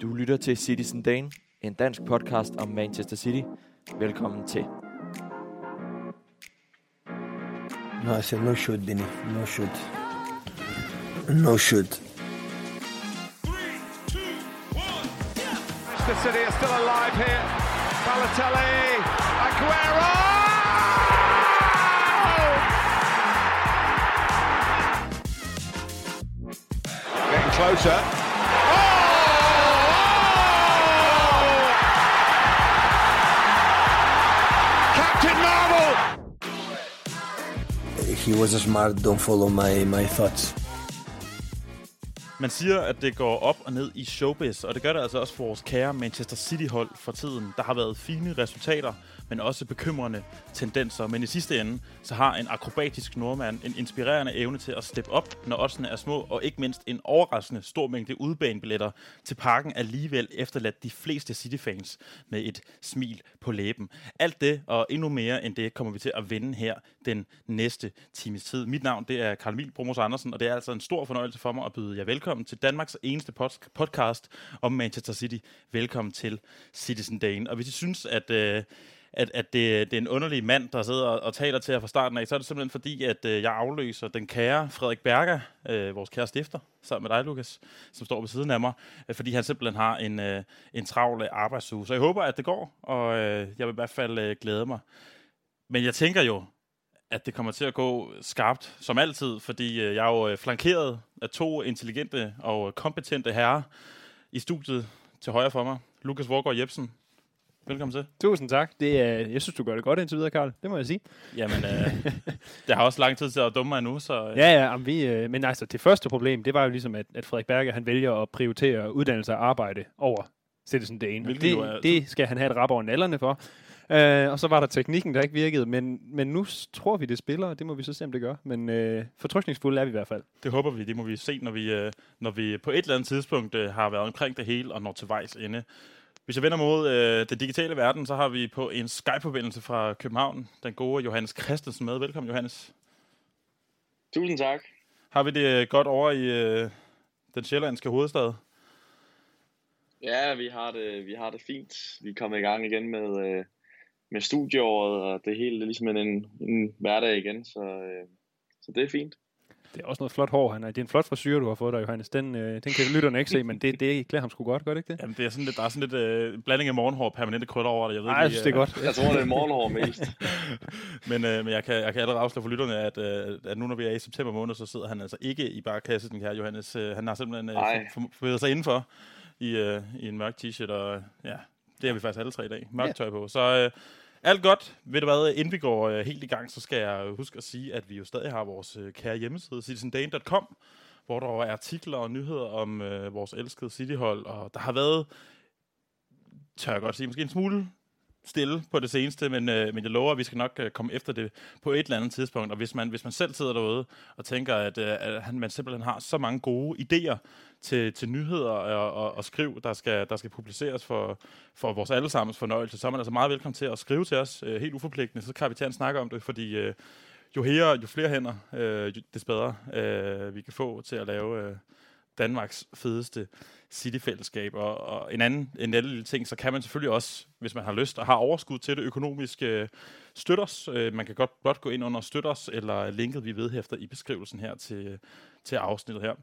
Du lytter til Citizen Dane, en dansk podcast om Manchester City. Velkommen til. No, I said no shoot, Benny. No shoot. No shoot. Manchester City are still alive here. Balotelli, Aguero! Getting closer. He was smart. Don't follow my, my thoughts. Man siger, at det går op og ned i showbiz, og det gør det altså også for vores kære Manchester City-hold for tiden. Der har været fine resultater, men også bekymrende tendenser. Men i sidste ende, så har en akrobatisk nordmand en inspirerende evne til at steppe op, når oddsene er små, og ikke mindst en overraskende stor mængde udbanebilletter til parken alligevel efterladt de fleste City-fans med et smil på læben. Alt det og endnu mere end det kommer vi til at vende her den næste times tid. Mit navn det er Karl Emil Brumos Andersen, og det er altså en stor fornøjelse for mig at byde jer velkommen til Danmarks eneste pod- podcast om Manchester City. Velkommen til Citizen Dane. Og hvis I synes, at... Øh, at, at det, det er en underlig mand, der sidder og, og taler til jer fra starten af, så er det simpelthen fordi, at øh, jeg afløser den kære Frederik Berger, øh, vores kære stifter, sammen med dig, Lukas, som står ved siden af mig, øh, fordi han simpelthen har en, øh, en travl øh, arbejdsuge. Så jeg håber, at det går, og øh, jeg vil i hvert fald øh, glæde mig. Men jeg tænker jo, at det kommer til at gå skarpt, som altid, fordi øh, jeg er jo øh, flankeret af to intelligente og kompetente herrer i studiet til højre for mig. Lukas Vorgård Jebsen, velkommen til. Tusind tak. Det er, jeg synes, du gør det godt indtil videre, Karl. Det må jeg sige. Jamen, øh, det har også lang tid til at dumme mig endnu, så... Øh, Ja, ja, jamen, vi, øh, men altså, det første problem, det var jo ligesom, at, at Frederik Berger, han vælger at prioritere uddannelse og arbejde over Citizen Dane. Hvilket det, jo er- det skal han have et rap over nallerne for. Uh, og så var der teknikken, der ikke virkede, men, men nu tror vi, det spiller, og det må vi så se, om det gør. Men uh, fortrykningsfulde er vi i hvert fald. Det håber vi, det må vi se, når vi, øh, når vi på et eller andet tidspunkt øh, har været omkring det hele og når til vejs ende. Hvis jeg vender mod øh, den digitale verden, så har vi på en Skype-forbindelse fra København den gode Johannes Christensen med. Velkommen, Johannes. Tusind tak. Har vi det øh, godt over i øh, den sjællandske hovedstad? Ja, vi har det, vi har det fint. Vi er kommet i gang igen med, øh, med studieåret, og det hele er ligesom en, en hverdag igen, så, øh, så det er fint. Det er også noget flot hår. Han er, det er en flot frisyr, du har fået der, Johannes. Den, øh, den kan lytterne ikke se, men det, det klæder ham sgu godt, gør det ikke det? Jamen, det er sådan lidt, der er sådan lidt øh, blanding af morgenhår og permanente krøller over det. Jeg ved Nej, ikke, jeg synes, det er godt. Jeg tror, det er morgenhår mest. men, øh, men jeg kan, jeg kan allerede afsløre for lytterne, at, øh, at nu når vi er i september måned, så sidder han altså ikke i barkasse, den her Johannes. Øh, han har simpelthen øh, forberedt sig indenfor i, øh, i en mørk t-shirt, og ja, det har vi faktisk alle tre i dag. Mørkt Ja. tøj på. Så øh, alt godt. Ved du hvad, inden vi går øh, helt i gang, så skal jeg huske at sige, at vi jo stadig har vores øh, kære hjemmeside, citizendane.com, hvor der er artikler og nyheder om øh, vores elskede Cityhold, og der har været, tør jeg godt sige, måske en smule stille på det seneste, men, øh, men jeg lover, at vi skal nok øh, komme efter det på et eller andet tidspunkt. Og hvis man, hvis man selv sidder derude og tænker, at, øh, at han, man simpelthen har så mange gode idéer til, til nyheder og, og, og skriv, der skal, der skal publiceres for, for vores allesammens fornøjelse, så er man altså meget velkommen til at skrive til os, øh, helt uforpligtende, så kan vi tage en snak om det, fordi øh, jo, her, jo flere hænder, øh, des bedre øh, vi kan få til at lave øh, Danmarks fedeste cityfællesskab. Og, og en anden en anden lille ting, så kan man selvfølgelig også, hvis man har lyst og har overskud til det økonomisk, øh, støtte os. Øh, man kan godt blot gå ind under støtte os, eller linket vi vedhæfter i beskrivelsen her til, til afsnittet her.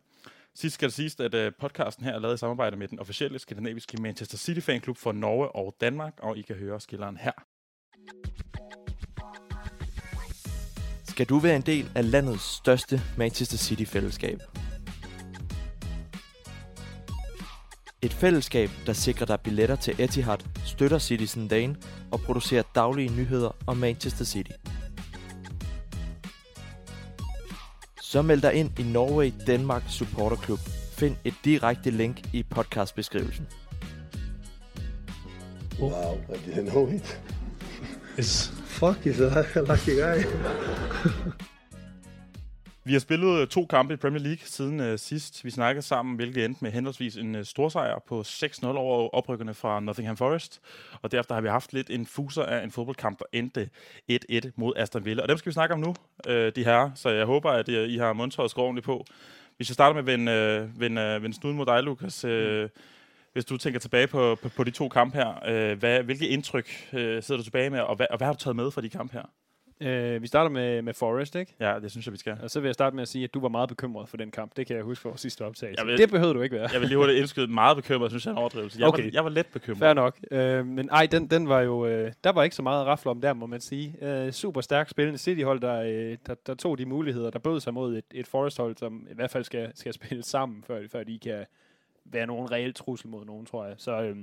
Sidst skal det siges, at øh, podcasten her er lavet i samarbejde med den officielle skandinaviske Manchester City fanklub for Norge og Danmark, og I kan høre skilleren her. Skal du være en del af landets største Manchester City-fællesskab? Et fællesskab, der sikrer dig billetter til Etihad, støtter Citizen Dane og producerer daglige nyheder om Manchester City. Så meld dig ind i Norway Denmark Supporter Club. Find et direkte link i podcastbeskrivelsen. Wow, I didn't know it. Fuck, he's a lucky guy. Vi har spillet øh, to kampe i Premier League siden øh, sidst. Vi snakkede sammen, hvilket endte med henholdsvis en øh, storsejr på 6-0 over oprykkerne fra Nottingham Forest. Og derefter har vi haft lidt en fuser af en fodboldkamp, der endte 1-1 mod Aston Villa. Og dem skal vi snakke om nu, øh, de her. Så jeg håber, at øh, I har mundtøjet skåret på. Hvis jeg starter med at vende, øh, vende, øh, vende snuden mod dig, Lukas. Øh, hvis du tænker tilbage på, på, på de to kampe her, øh, hvad, hvilke indtryk øh, sidder du tilbage med, og hvad, og hvad har du taget med fra de kampe her? Øh, vi starter med, med Forrest, ikke? Ja, det synes jeg, vi skal. Og så vil jeg starte med at sige, at du var meget bekymret for den kamp. Det kan jeg huske fra vores sidste optagelse. Ved- Det behøvede du ikke være. Jeg vil lige hurtigt indskyde meget bekymret, synes jeg er en overdrivelse. Jeg, Okay. var, jeg var let bekymret. Fair nok. Øh, men ej, den, den var jo... Øh, der var ikke så meget at rafle om der, må man sige. Øh, super stærkt spillende City-hold, der, øh, der, der tog de muligheder, der bød sig mod et, et Forest-hold, som i hvert fald skal, skal spille sammen, før, før de kan være nogen reel trussel mod nogen, tror jeg. Så øh,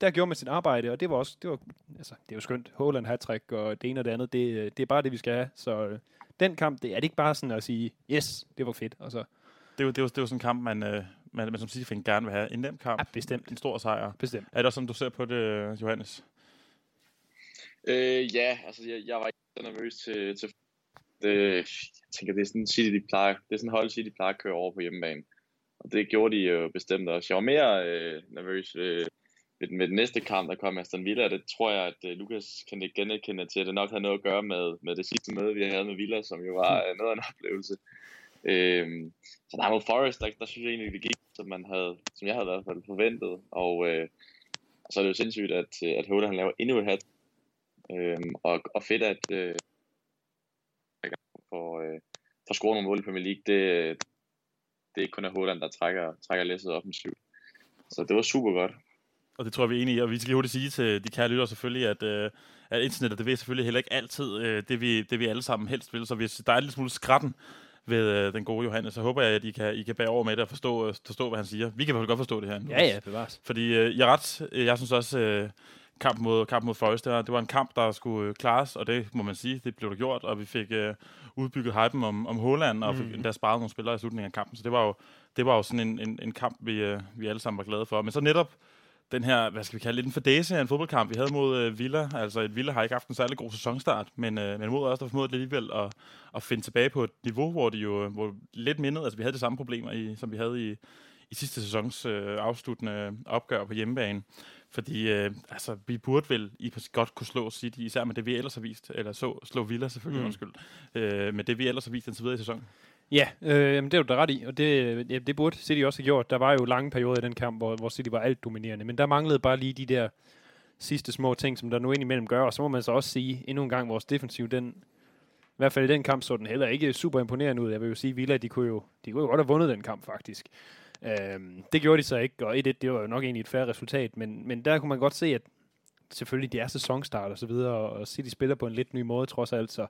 der gjorde man sit arbejde, og det var også... Det, var, altså, det er jo skønt. Haaland hat og det ene og det andet, det, øh, det er bare det, vi skal have. Så øh, den kamp, det er det ikke bare sådan at sige, yes, det var fedt, og så Det var, det var, det var sådan en kamp, man, øh, man, man som fan gerne vil have. En nem kamp. Ja, bestemt. En stor sejr. bestemt. Er det også sådan, du ser på det, Johannes? Øh, ja, altså jeg, jeg var ikke så nervøs til, til det, jeg tænker, det er sådan City, de plejer, det er sådan hold City, de plejer at køre over på hjemmebane. Og det gjorde de jo bestemt også. Jeg var mere øh, nervøs øh, med, med den næste kamp, der kom med Aston Villa. Det tror jeg, at øh, Lukas kan genkende til, at det nok havde noget at gøre med, med det sidste møde, vi havde med Villa, som jo var øh, noget af en oplevelse. Øh, så der mod Forest, der, der synes jeg egentlig, det gik, som, man havde, som jeg havde i hvert fald forventet. Og øh, så er det jo sindssygt, at, øh, at Hoda han laver endnu et hat Øhm, og, og fedt, at øh, for, øh, for score nogle mål i Premier League, det, det er ikke kun af Holland, der trækker, trækker læsset offensivt. Så det var super godt. Og det tror jeg, vi er enige i. Og vi skal hurtigt sige til de kære lyttere selvfølgelig, at, øh, at internettet, det vil selvfølgelig heller ikke altid øh, det, vi, det, vi alle sammen helst vil. Så hvis der er en lille smule skratten ved øh, den gode Johannes, så håber jeg, at I kan, I kan bære over med det og forstå, øh, forstå, hvad han siger. Vi kan i hvert fald godt forstå det her. Ja, ja, bevares. Fordi øh, jeg ret, øh, jeg synes også, øh, kamp mod, kamp mod Forest, det var, det var en kamp, der skulle øh, klares, og det må man sige, det blev der gjort, og vi fik øh, udbygget hypen om, om Holland, og fik Mm. endda sparet nogle spillere i slutningen af kampen, så det var jo, det var jo sådan en, en, en kamp, vi, øh, vi alle sammen var glade for. Men så netop den her, hvad skal vi kalde det, en fordæse af en fodboldkamp, vi havde mod øh, Villa. Altså, et Villa har ikke haft en særlig god sæsonstart, men, øh, men mod os, der formåede det alligevel at, at finde tilbage på et niveau, hvor de jo hvor lidt mindede, altså vi havde de samme problemer, i, som vi havde i, i sidste sæsons øh, afsluttende opgør på hjemmebane. Fordi øh, altså, vi burde vel i godt kunne slå City, især med det, vi ellers har vist, eller så, slå Villa selvfølgelig, mm. undskyld, øh, med det, vi ellers har vist indtil videre i sæsonen. Ja, øh, det er du da ret i, og det, øh, ja, det burde City også have gjort. Der var jo lange perioder i den kamp, hvor, hvor City var alt dominerende, men der manglede bare lige de der sidste små ting, som der nu indimellem gør, og så må man så også sige, endnu en gang, vores defensiv, den, i hvert fald i den kamp, så den heller ikke super imponerende ud. Jeg vil jo sige, Villa, de kunne jo, de kunne jo godt have vundet den kamp, faktisk. Øhm, det gjorde de så ikke, og 1-1, det var jo nok egentlig et færre resultat, men, men der kunne man godt se, at selvfølgelig det er sæsonstart og så videre, og City spiller på en lidt ny måde trods alt, så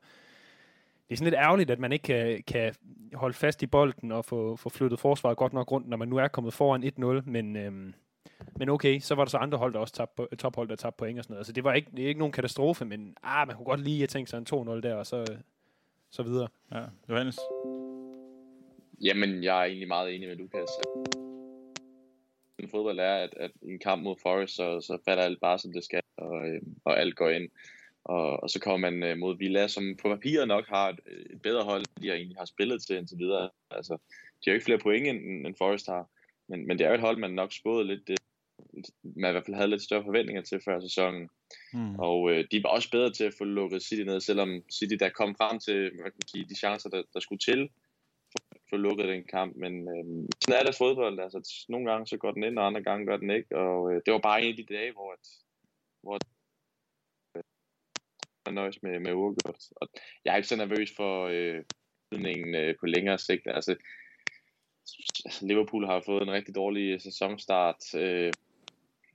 det er sådan lidt ærgerligt, at man ikke kan, kan holde fast i bolden og få, få flyttet forsvaret godt nok rundt, når man nu er kommet foran 1-0, men, øhm, men okay, så var der så andre hold, der også tabte, tophold, der tabte point og sådan noget. Altså det var ikke, det er ikke nogen katastrofe, men ah, man kunne godt lige have tænkt sig en 2-0 der, og så, så videre. Ja, Johannes? Jamen, jeg er egentlig meget enig med Lukas. En fodbold er, at, at i en kamp mod Forest, så, så falder alt bare, som det skal, og, øh, og alt går ind. Og, og så kommer man øh, mod Villa, som på papiret nok har et, et bedre hold, end de egentlig har spillet til indtil videre. Altså, de har jo ikke flere point, end, end Forest har. Men, men det er jo et hold, man nok spået lidt, det, man i hvert fald havde lidt større forventninger til før sæsonen. Mm. Og øh, de var også bedre til at få lukket City ned, selvom City der kom frem til hvad kan man sige, de chancer, der, der skulle til for at få lukket den kamp. Men øh, sådan er det fodbold. Altså, nogle gange så går den ind, og andre gange gør den ikke. Og øh, det var bare en af de dage, hvor, at, hvor øh, jeg nøjes med, med uafgjort. Og jeg er ikke så nervøs for øh, betydningen øh, på længere sigt. Altså, altså, Liverpool har fået en rigtig dårlig øh, sæsonstart. Øh,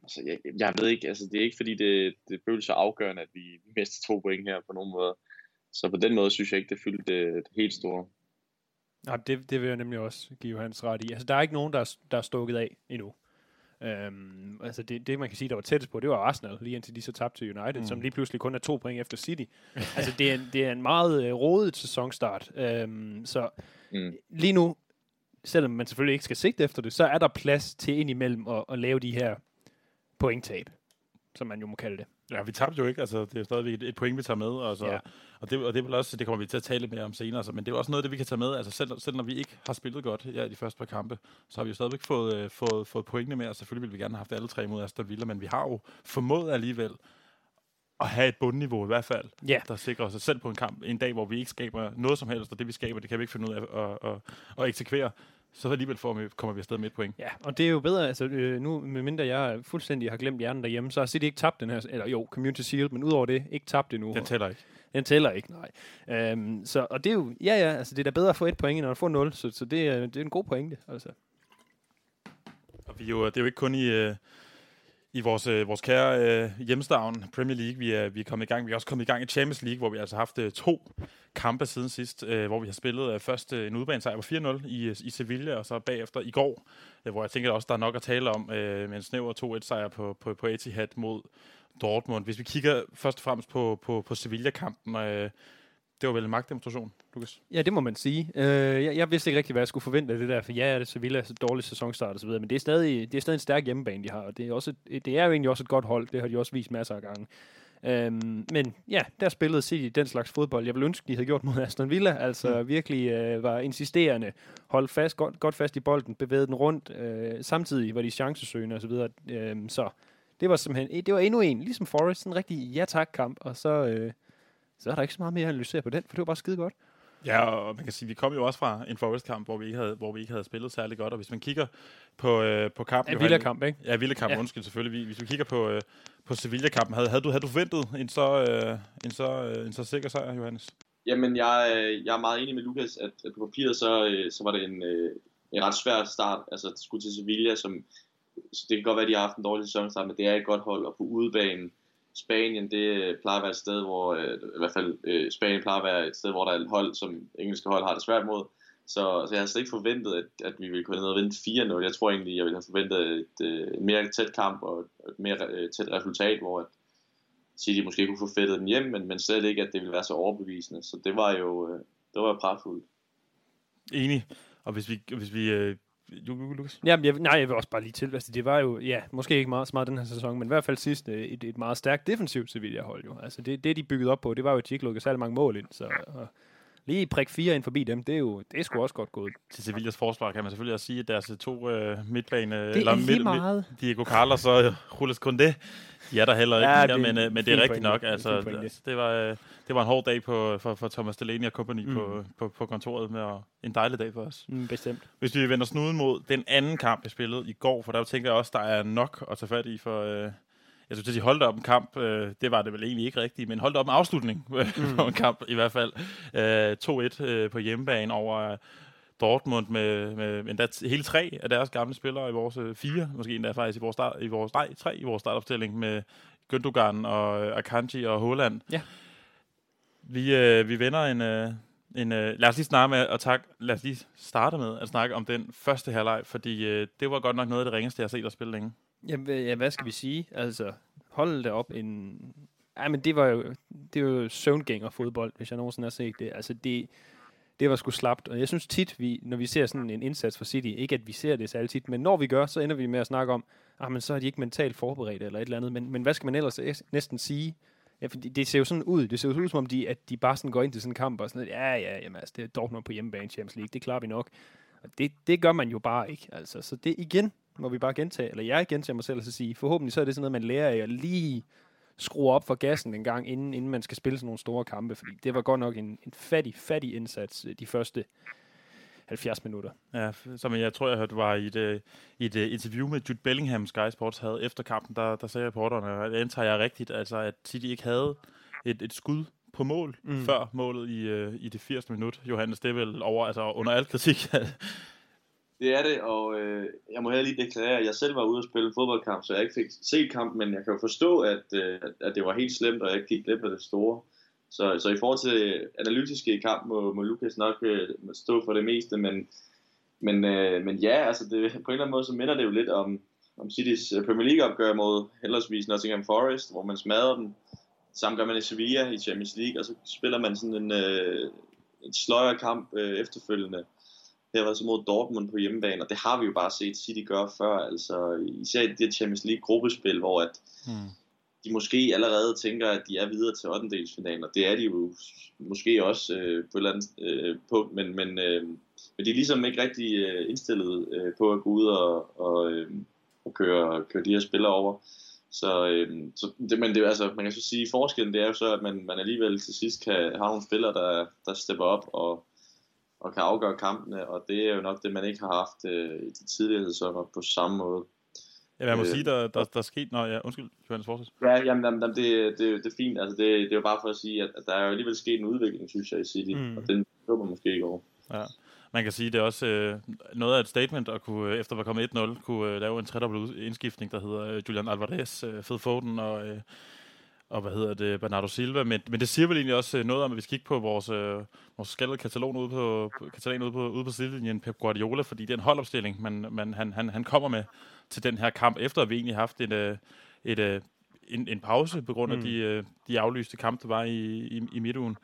altså, jeg, jeg ved ikke, altså det er ikke fordi, det, det føles så afgørende, at vi, vi mister to point her på nogen måde. Så på den måde synes jeg ikke, det fyldte det, det helt store. Nej, det, det vil jeg nemlig også give Hans ret i. Altså, der er ikke nogen, der er, der er stukket af endnu. Øhm, altså det, det, man kan sige, der var tættest på, det var Arsenal, lige indtil de så tabte til United, mm. som lige pludselig kun er to point efter City. altså det er, en- det er en meget øh, rodet sæsonstart. Øhm, så Mm. lige nu, selvom man selvfølgelig ikke skal sigte efter det, så er der plads til indimellem at, at lave de her pointtab, som man jo må kalde det. Ja, vi tabte jo ikke. Altså, det er jo stadigvæk et, et point, vi tager med. Altså, Ja. og, det, og det, vel også, det kommer vi til at tale mere om senere. Altså, men det er også noget det, vi kan tage med. Altså, selv, selv når vi ikke har spillet godt ja, i de første par kampe, så har vi jo stadigvæk fået, øh, fået, fået pointene med. Og selvfølgelig ville vi gerne have haft alle tre mod Aston Villa, men vi har jo formået alligevel at have et bundniveau i hvert fald, Ja. der sikrer os selv på en kamp en dag, hvor vi ikke skaber noget som helst, og det vi skaber, det kan vi ikke finde ud af at, at, at, at eksekvere. Så alligevel får vi, kommer vi afsted med et point. Ja, og det er jo bedre, altså øh, nu, medmindre jeg fuldstændig har glemt hjernen derhjemme, så har City ikke tabt den her, eller jo, Community Shield, men udover det, ikke tabt endnu. Den tæller ikke. Den tæller ikke, nej. Øhm, så, og det er jo, ja ja, altså det er da bedre at få et point, end at få 0, så, så det, er, det er en god pointe, altså. Og vi jo, det er jo ikke kun i, øh, i vores, øh, vores kære øh, hjemstavn, Premier League, vi er, vi er kommet i gang. Vi er også kommet i gang i Champions League, hvor vi altså har haft øh, to kampe siden sidst, øh, hvor vi har spillet øh, først øh, en udbanesejr på 4-0 i, øh, i Sevilla, og så bagefter i går, øh, hvor jeg tænker også, der er nok at tale om øh, med en snæver 2-1-sejr på, på, på Etihad mod Dortmund. Hvis vi kigger først og fremmest på, på, på Sevilla-kampen, øh, det var vel en magtdemonstration, Lukas? Ja, det må man sige. Øh, jeg, jeg vidste ikke rigtig, hvad jeg skulle forvente af det der, for ja, det Sevilla er så dårlig sæsonstart og så videre, men det er stadig, det er stadig en stærk hjemmebane, de har, og det er, også et, det er jo egentlig også et godt hold, det har de også vist masser af gange. Øhm, men ja, der spillede City den slags fodbold. Jeg vil ønske, de havde gjort mod Aston Villa. Altså mm. virkelig øh, var insisterende, holdt fast, godt, godt fast i bolden, bevægede den rundt. Øh, samtidig var de chancesøgende osv. Så, øh, så det var simpelthen, det var endnu en, ligesom Forrest, en rigtig ja-tak-kamp. Og så, øh, så er der ikke så meget mere at analysere på den, for det var bare skide godt. Ja, og man kan sige, vi kom jo også fra en Forest-kamp, hvor vi ikke havde, hvor vi ikke havde spillet særlig godt, og hvis man kigger på, øh, på kampen... Ja, Villa-kamp, ikke? Ja, Villa-kamp, ja. undskyld selvfølgelig. Hvis vi kigger på, øh, på Sevilla-kampen, havde, havde, du, havde du forventet en så, øh, en, så, øh, en så sikker sejr, Johannes? Jamen, jeg, øh, jeg er meget enig med Lukas, at, at på papiret, så, øh, så var det en, øh, en ret svær start, altså at skulle til Sevilla, som, så det kan godt være, at de har haft en dårlig sæsonstart, men det er et godt hold, og på udebanen, Spanien, det øh, plejer at være et sted, hvor, øh, i hvert fald øh, Spanien plejer at være et sted, hvor der er et hold, som engelske hold har det svært mod. Så, så jeg har slet ikke forventet, at, at vi ville kunne ned og vinde 4-0. Jeg tror egentlig, jeg ville have forventet et, øh, et mere tæt kamp og et mere tæt resultat, hvor at City måske kunne få fættet den hjem, men, men slet ikke, at det ville være så overbevisende. Så det var jo det var pragtfuldt. Enig. Og hvis vi, hvis vi Lukas? Ja, jeg, nej, jeg vil også bare lige til. Altså, det var jo, ja, måske ikke meget, så meget den her sæson, men i hvert fald sidst øh, et, et meget stærkt defensivt Sevilla hold jo. Altså, det, det de byggede op på, det var jo, at de ikke lukkede særlig mange mål ind, så... Og, lige prik fire ind forbi dem, det er jo det er sgu også godt gået. Til Sevillas forsvar kan man selvfølgelig også sige, at deres to øh, midtbane... Det eller er midt, meget. Diego Carlos og øh, Jules Condé, Ja, der heller ikke ja, mere, men, øh, men det er rigtigt nok. Altså, altså, det, var, øh, det var en hård dag på, for, for Thomas Delaney og company mm. på, på, på kontoret, med og en dejlig dag for os. Mm, bestemt. Hvis vi vender snuden mod den anden kamp, jeg spillede i går, for der tænker jeg også, der er nok at tage fat i for... Øh, jeg skulle til at sige, holdt op en kamp, øh, det var det vel egentlig ikke rigtigt, men holdt op en afslutning mm. på en kamp i hvert fald. Øh, 2-1 øh, på hjemmebane over Dortmund med, med endda hele tre af deres gamle spillere i vores øh, fire, måske endda faktisk i vores, start, i vores nej, tre i vores startopstilling med Gündogan og øh, Akanji og Holland. Ja. Vi, øh, vi vender en, øh, en øh, lad os lige snakke med at tak, lad os lige starte med at snakke om den første halvleg, fordi øh, det var godt nok noget af det ringeste, jeg har set dig spille længe. Jamen, ja, hvad skal vi sige? Altså, hold da op en... Ja, men det var jo, det var jo søvngænger fodbold, hvis jeg nogensinde har set det. Altså, det, det var sgu slapt. Og jeg synes tit, vi, når vi ser sådan en indsats for City, ikke at vi ser det så tit, men når vi gør, så ender vi med at snakke om, ah, men så er de ikke mentalt forberedt eller et eller andet. Men, men hvad skal man ellers næsten sige? Ja, for det, det ser jo sådan ud. Det ser jo ud som om, de, at de bare sådan går ind til sådan en kamp og sådan noget, ja, ja, jamen, altså, det er Dortmund på hjemmebane Champions League, det klarer vi nok. Og det, det gør man jo bare ikke. Altså. Så det igen må vi bare gentage, eller jeg gentager mig selv og så sige, forhåbentlig så er det sådan noget, man lærer af at lige skrue op for gassen en gang, inden, inden man skal spille sådan nogle store kampe, fordi det var godt nok en, en fattig, fattig indsats øh, de første 70 minutter. Ja, som jeg tror, jeg hørte, var i et, øh, i et øh, interview med Jude Bellingham, Sky Sports havde efter kampen, der, der sagde reporterne, det antager jeg rigtigt, altså at City ikke havde et, et skud på mål mm. før målet i, i det 80. minut. Johannes, det er vel over, altså under al kritik, det er det, og øh, jeg må heller lige deklarere, at jeg selv var ude og spille en fodboldkamp, så jeg ikke fik set kampen, men jeg kan jo forstå, at, øh, at det var helt slemt, og jeg ikke gik glip af det store. Så, så i forhold til analytiske kamp, må, må Lukas nok øh, stå for det meste, men, men, øh, men ja, altså det, på en eller anden måde, så minder det jo lidt om, om Citys øh, Premier League opgør mod heldigvis Nottingham Forest, hvor man smadrer dem. Samme gør man i Sevilla i Champions League, og så spiller man sådan en, øh, en sløjer kamp øh, efterfølgende her var så mod Dortmund på hjemmebane, og det har vi jo bare set City gøre før, altså især i det Champions League gruppespil, hvor at hmm. de måske allerede tænker, at de er videre til 8. og det er de jo måske også øh, på et eller andet øh, punkt, men, men, øh, men de er ligesom ikke rigtig øh, indstillet øh, på at gå ud og, og, øh, og køre, køre de her spillere over. Så, øh, så det, men det, altså, man kan så sige, forskellen det er jo så, at man, man alligevel til sidst kan have nogle spillere, der, der stepper op og og kan afgøre kampene, og det er jo nok det, man ikke har haft øh, i de tidligere sæsoner på samme måde. Ja, jeg må Øh, sige, der, der, der er sket... Nå, ja, undskyld, Johannes Forsæt. Ja, jamen, jamen det, det, det er fint. Altså, det, det er jo bare for at sige, at, at der er jo alligevel sket en udvikling, synes jeg, i City, Mm. og den så man måske ikke over. Ja. Man kan sige, det er også øh, noget af et statement at kunne, øh, efter at være kommet 1-0, kunne øh, lave en tredobbelt indskiftning, der hedder øh, Julian Alvarez, øh, Fed Foden og, øh, og hvad hedder det, Bernardo Silva. Men, men det siger vel egentlig også øh, noget om, at vi skal kigge på vores, øh, vores skaldede katalon ude på, på, katalan ude på, ude på sidelinjen, Pep Guardiola, fordi det er en holdopstilling, man, man, han, han, han kommer med til den her kamp, efter at vi egentlig har haft et, øh, et, øh, en, en pause på grund af Mm. de, øh, de aflyste kampe, der var i, i, i midtugen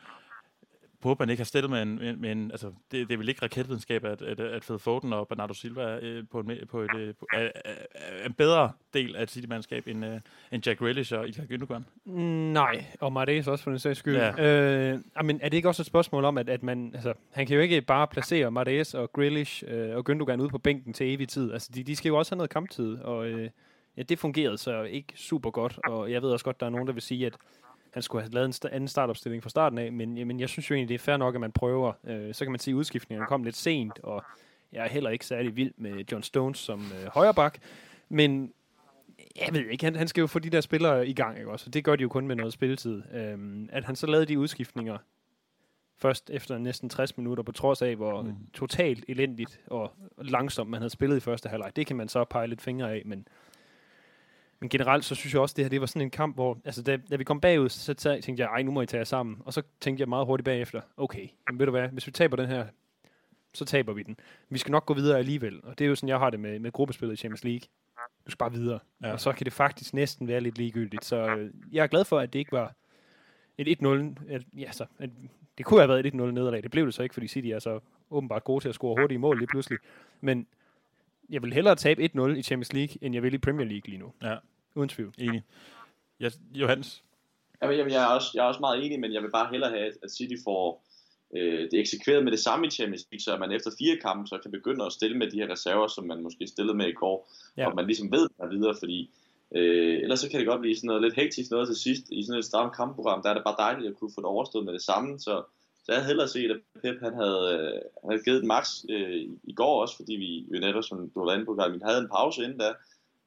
håber, man ikke har stillet med en, med, med en altså, det, det er vel ikke raketvidenskab, at, at, at Fed Foden og Bernardo Silva er øh, på, en, på, et, øh, på er, er, er en bedre del af et City-mandskab end, øh, end Jack Grealish og Ilkay Gündogan. Nej, og Martes også for den sags skyld. Ja. Øh, men er det ikke også et spørgsmål om, at, at man, altså, han kan jo ikke bare placere Martes og Grealish øh, og Gündogan ude på bænken til evig tid. Altså, de, de skal jo også have noget kamptid, og øh, ja, det fungerede så ikke super godt, og jeg ved også godt, der er nogen, der vil sige, at han skulle have lavet en sta- anden startopstilling fra starten af, men jamen, jeg synes jo egentlig, det er fair nok, at man prøver. Øh, så kan man sige, at udskiftningerne kom lidt sent, og jeg er heller ikke særlig vild med John Stones som øh, højreback, men jeg ved ikke, han, han skal jo få de der spillere i gang, ikke også? Og det gør de jo kun med noget spilletid. Øhm, at han så lavede de udskiftninger først efter næsten 60 minutter, på trods af, hvor mm. totalt elendigt og langsomt man havde spillet i første halvleg. Det kan man så pege lidt fingre af, men, men generelt så synes jeg også, det her det var sådan en kamp, hvor altså, da, da vi kom bagud, så tænkte jeg, ej, nu må I tage jer sammen. Og så tænkte jeg meget hurtigt bagefter, okay, men ved du hvad, hvis vi taber den her, så taber vi den. Vi skal nok gå videre alligevel, og det er jo sådan, jeg har det med, med gruppespillet i Champions League. Du skal bare videre. Ja. Og så kan det faktisk næsten være lidt ligegyldigt. Så øh, jeg er glad for, at det ikke var et 1-0. At, ja, så, at, det kunne have været et 1-0 nederlag. Det blev det så ikke, fordi City er så åbenbart gode til at score hurtigt i mål lige pludselig. Men jeg vil hellere tabe 1-0 i Champions League, end jeg vil i Premier League lige nu. Ja. Uden tvivl. Enig. Ja, Johannes? Jamen, jamen, jeg, er også, jeg er også meget enig, men jeg vil bare hellere have, at- at City får øh, det eksekveret med det samme i Champions League, så at man efter fire kampe så kan begynde at stille med de her reserver, som man måske stillede med i går, Ja. og man ligesom ved, der er videre, fordi øh, ellers så kan det godt blive sådan noget lidt hektisk noget til sidst i sådan et stramt kampprogram, der er det bare dejligt at kunne få det overstået med det samme, så, så jeg havde hellere set, at Pep han havde, øh, han havde givet max øh, i- går også, fordi vi jo netop, som du var inde på, vi havde en pause inden da,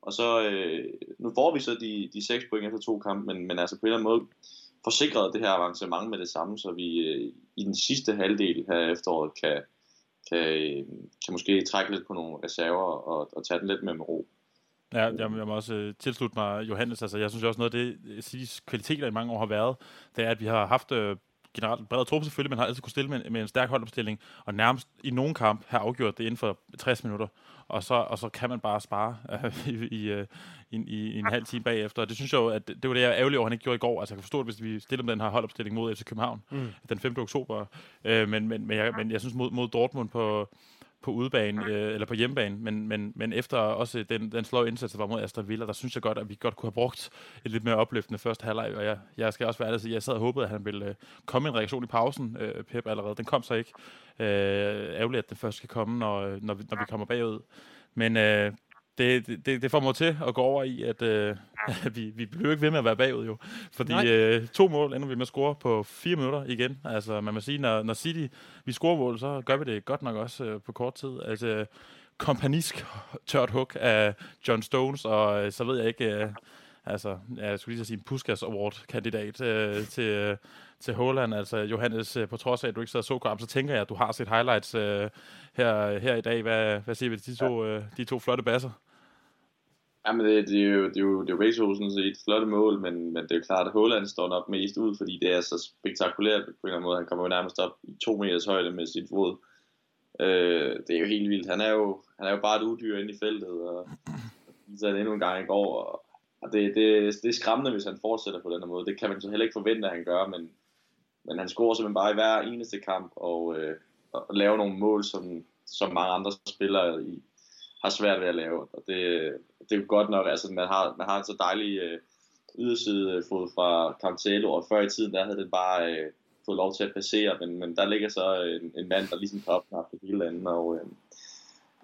og så, øh, nu får vi så de, de seks point efter to kampe, men, men altså på en eller anden måde forsikret det her avancement med det samme, så vi øh, i den sidste halvdel her af efteråret kan, kan, øh, kan måske trække lidt på nogle reserver og, og tage den lidt med med ro. Ja, jeg, jeg må også øh, tilslutte mig Johannes. Altså, jeg synes også noget af det, City's kvaliteter i mange år har været, det er, at vi har haft øh, generelt en bred truppe selvfølgelig, men har altid kunne stille med, en- med en stærk holdopstilling, og nærmest i nogen kamp har afgjort det inden for 60 minutter. Og så, og så kan man bare spare øh, i, i, øh, i, i, en halv time bagefter. Og det synes jeg jo, at det, det var det, jeg er ærgerlig over, at han ikke gjorde i går. Altså, jeg kan forstå, at hvis vi stiller med den her holdopstilling mod FC København Mm. den 5. oktober. Øh, men, men, men, jeg, men jeg synes mod, mod Dortmund på, på udebane, øh, eller på hjemmebane, men, men, men efter også den, den slå indsats, der var mod Aston Villa, der synes jeg godt, at vi godt kunne have brugt et lidt mere opløftende første halvleg, og jeg, jeg skal også være ærlig at jeg sad og håbede, at han ville øh, komme en reaktion i pausen, øh, Pep allerede. Den kom så ikke. Øh, ærgerligt, at den først skal komme, når, når, vi, når vi kommer bagud. Men øh, det, det, det får mig til at gå over i, at øh, vi, vi bliver ikke ved med at være bagud jo. Fordi Nej. øh, to mål ender vi med at score på fire minutter igen. Altså man må sige, når, når City vi scorer mål, så gør vi det godt nok også øh, på kort tid. Altså kompanisk tørt hug af John Stones, og øh, så ved jeg ikke... Øh, Altså, jeg skulle lige sige en Puskas Award-kandidat øh, til, øh, til Holland. Altså, Johannes, øh, på trods af, at du ikke sad så kamp, så tænker jeg, at du har set highlights øh, her, her i dag. Hvad, hvad siger vi til de to, øh, de to flotte basser? Jamen, det, det, er jo, det er jo, det er jo begge to sådan set flotte mål, men, men det er jo klart, at Holland står nok mest ud, fordi det er så spektakulært på en eller anden måde. Han kommer jo nærmest op i to meters højde med sit fod. Øh, det er jo helt vildt. Han er jo, han er jo bare et udyr inde i feltet, og viser det endnu en gang i går. Og, og det, det, det er skræmmende, hvis han fortsætter på den her måde. Det kan man så heller ikke forvente, at han gør, men, men han scorer simpelthen bare i hver eneste kamp, og, øh, og laver nogle mål, som, som mange andre spillere i, har svært ved at lave. Og det, det er jo godt nok, altså man har, man har en så dejlig øh, ydersidefod fra Cancelo, og før i tiden, der havde den bare øh, fået lov til at passere, men, men der ligger så en, en mand, der ligesom kan opknappe det hele andet, og øh,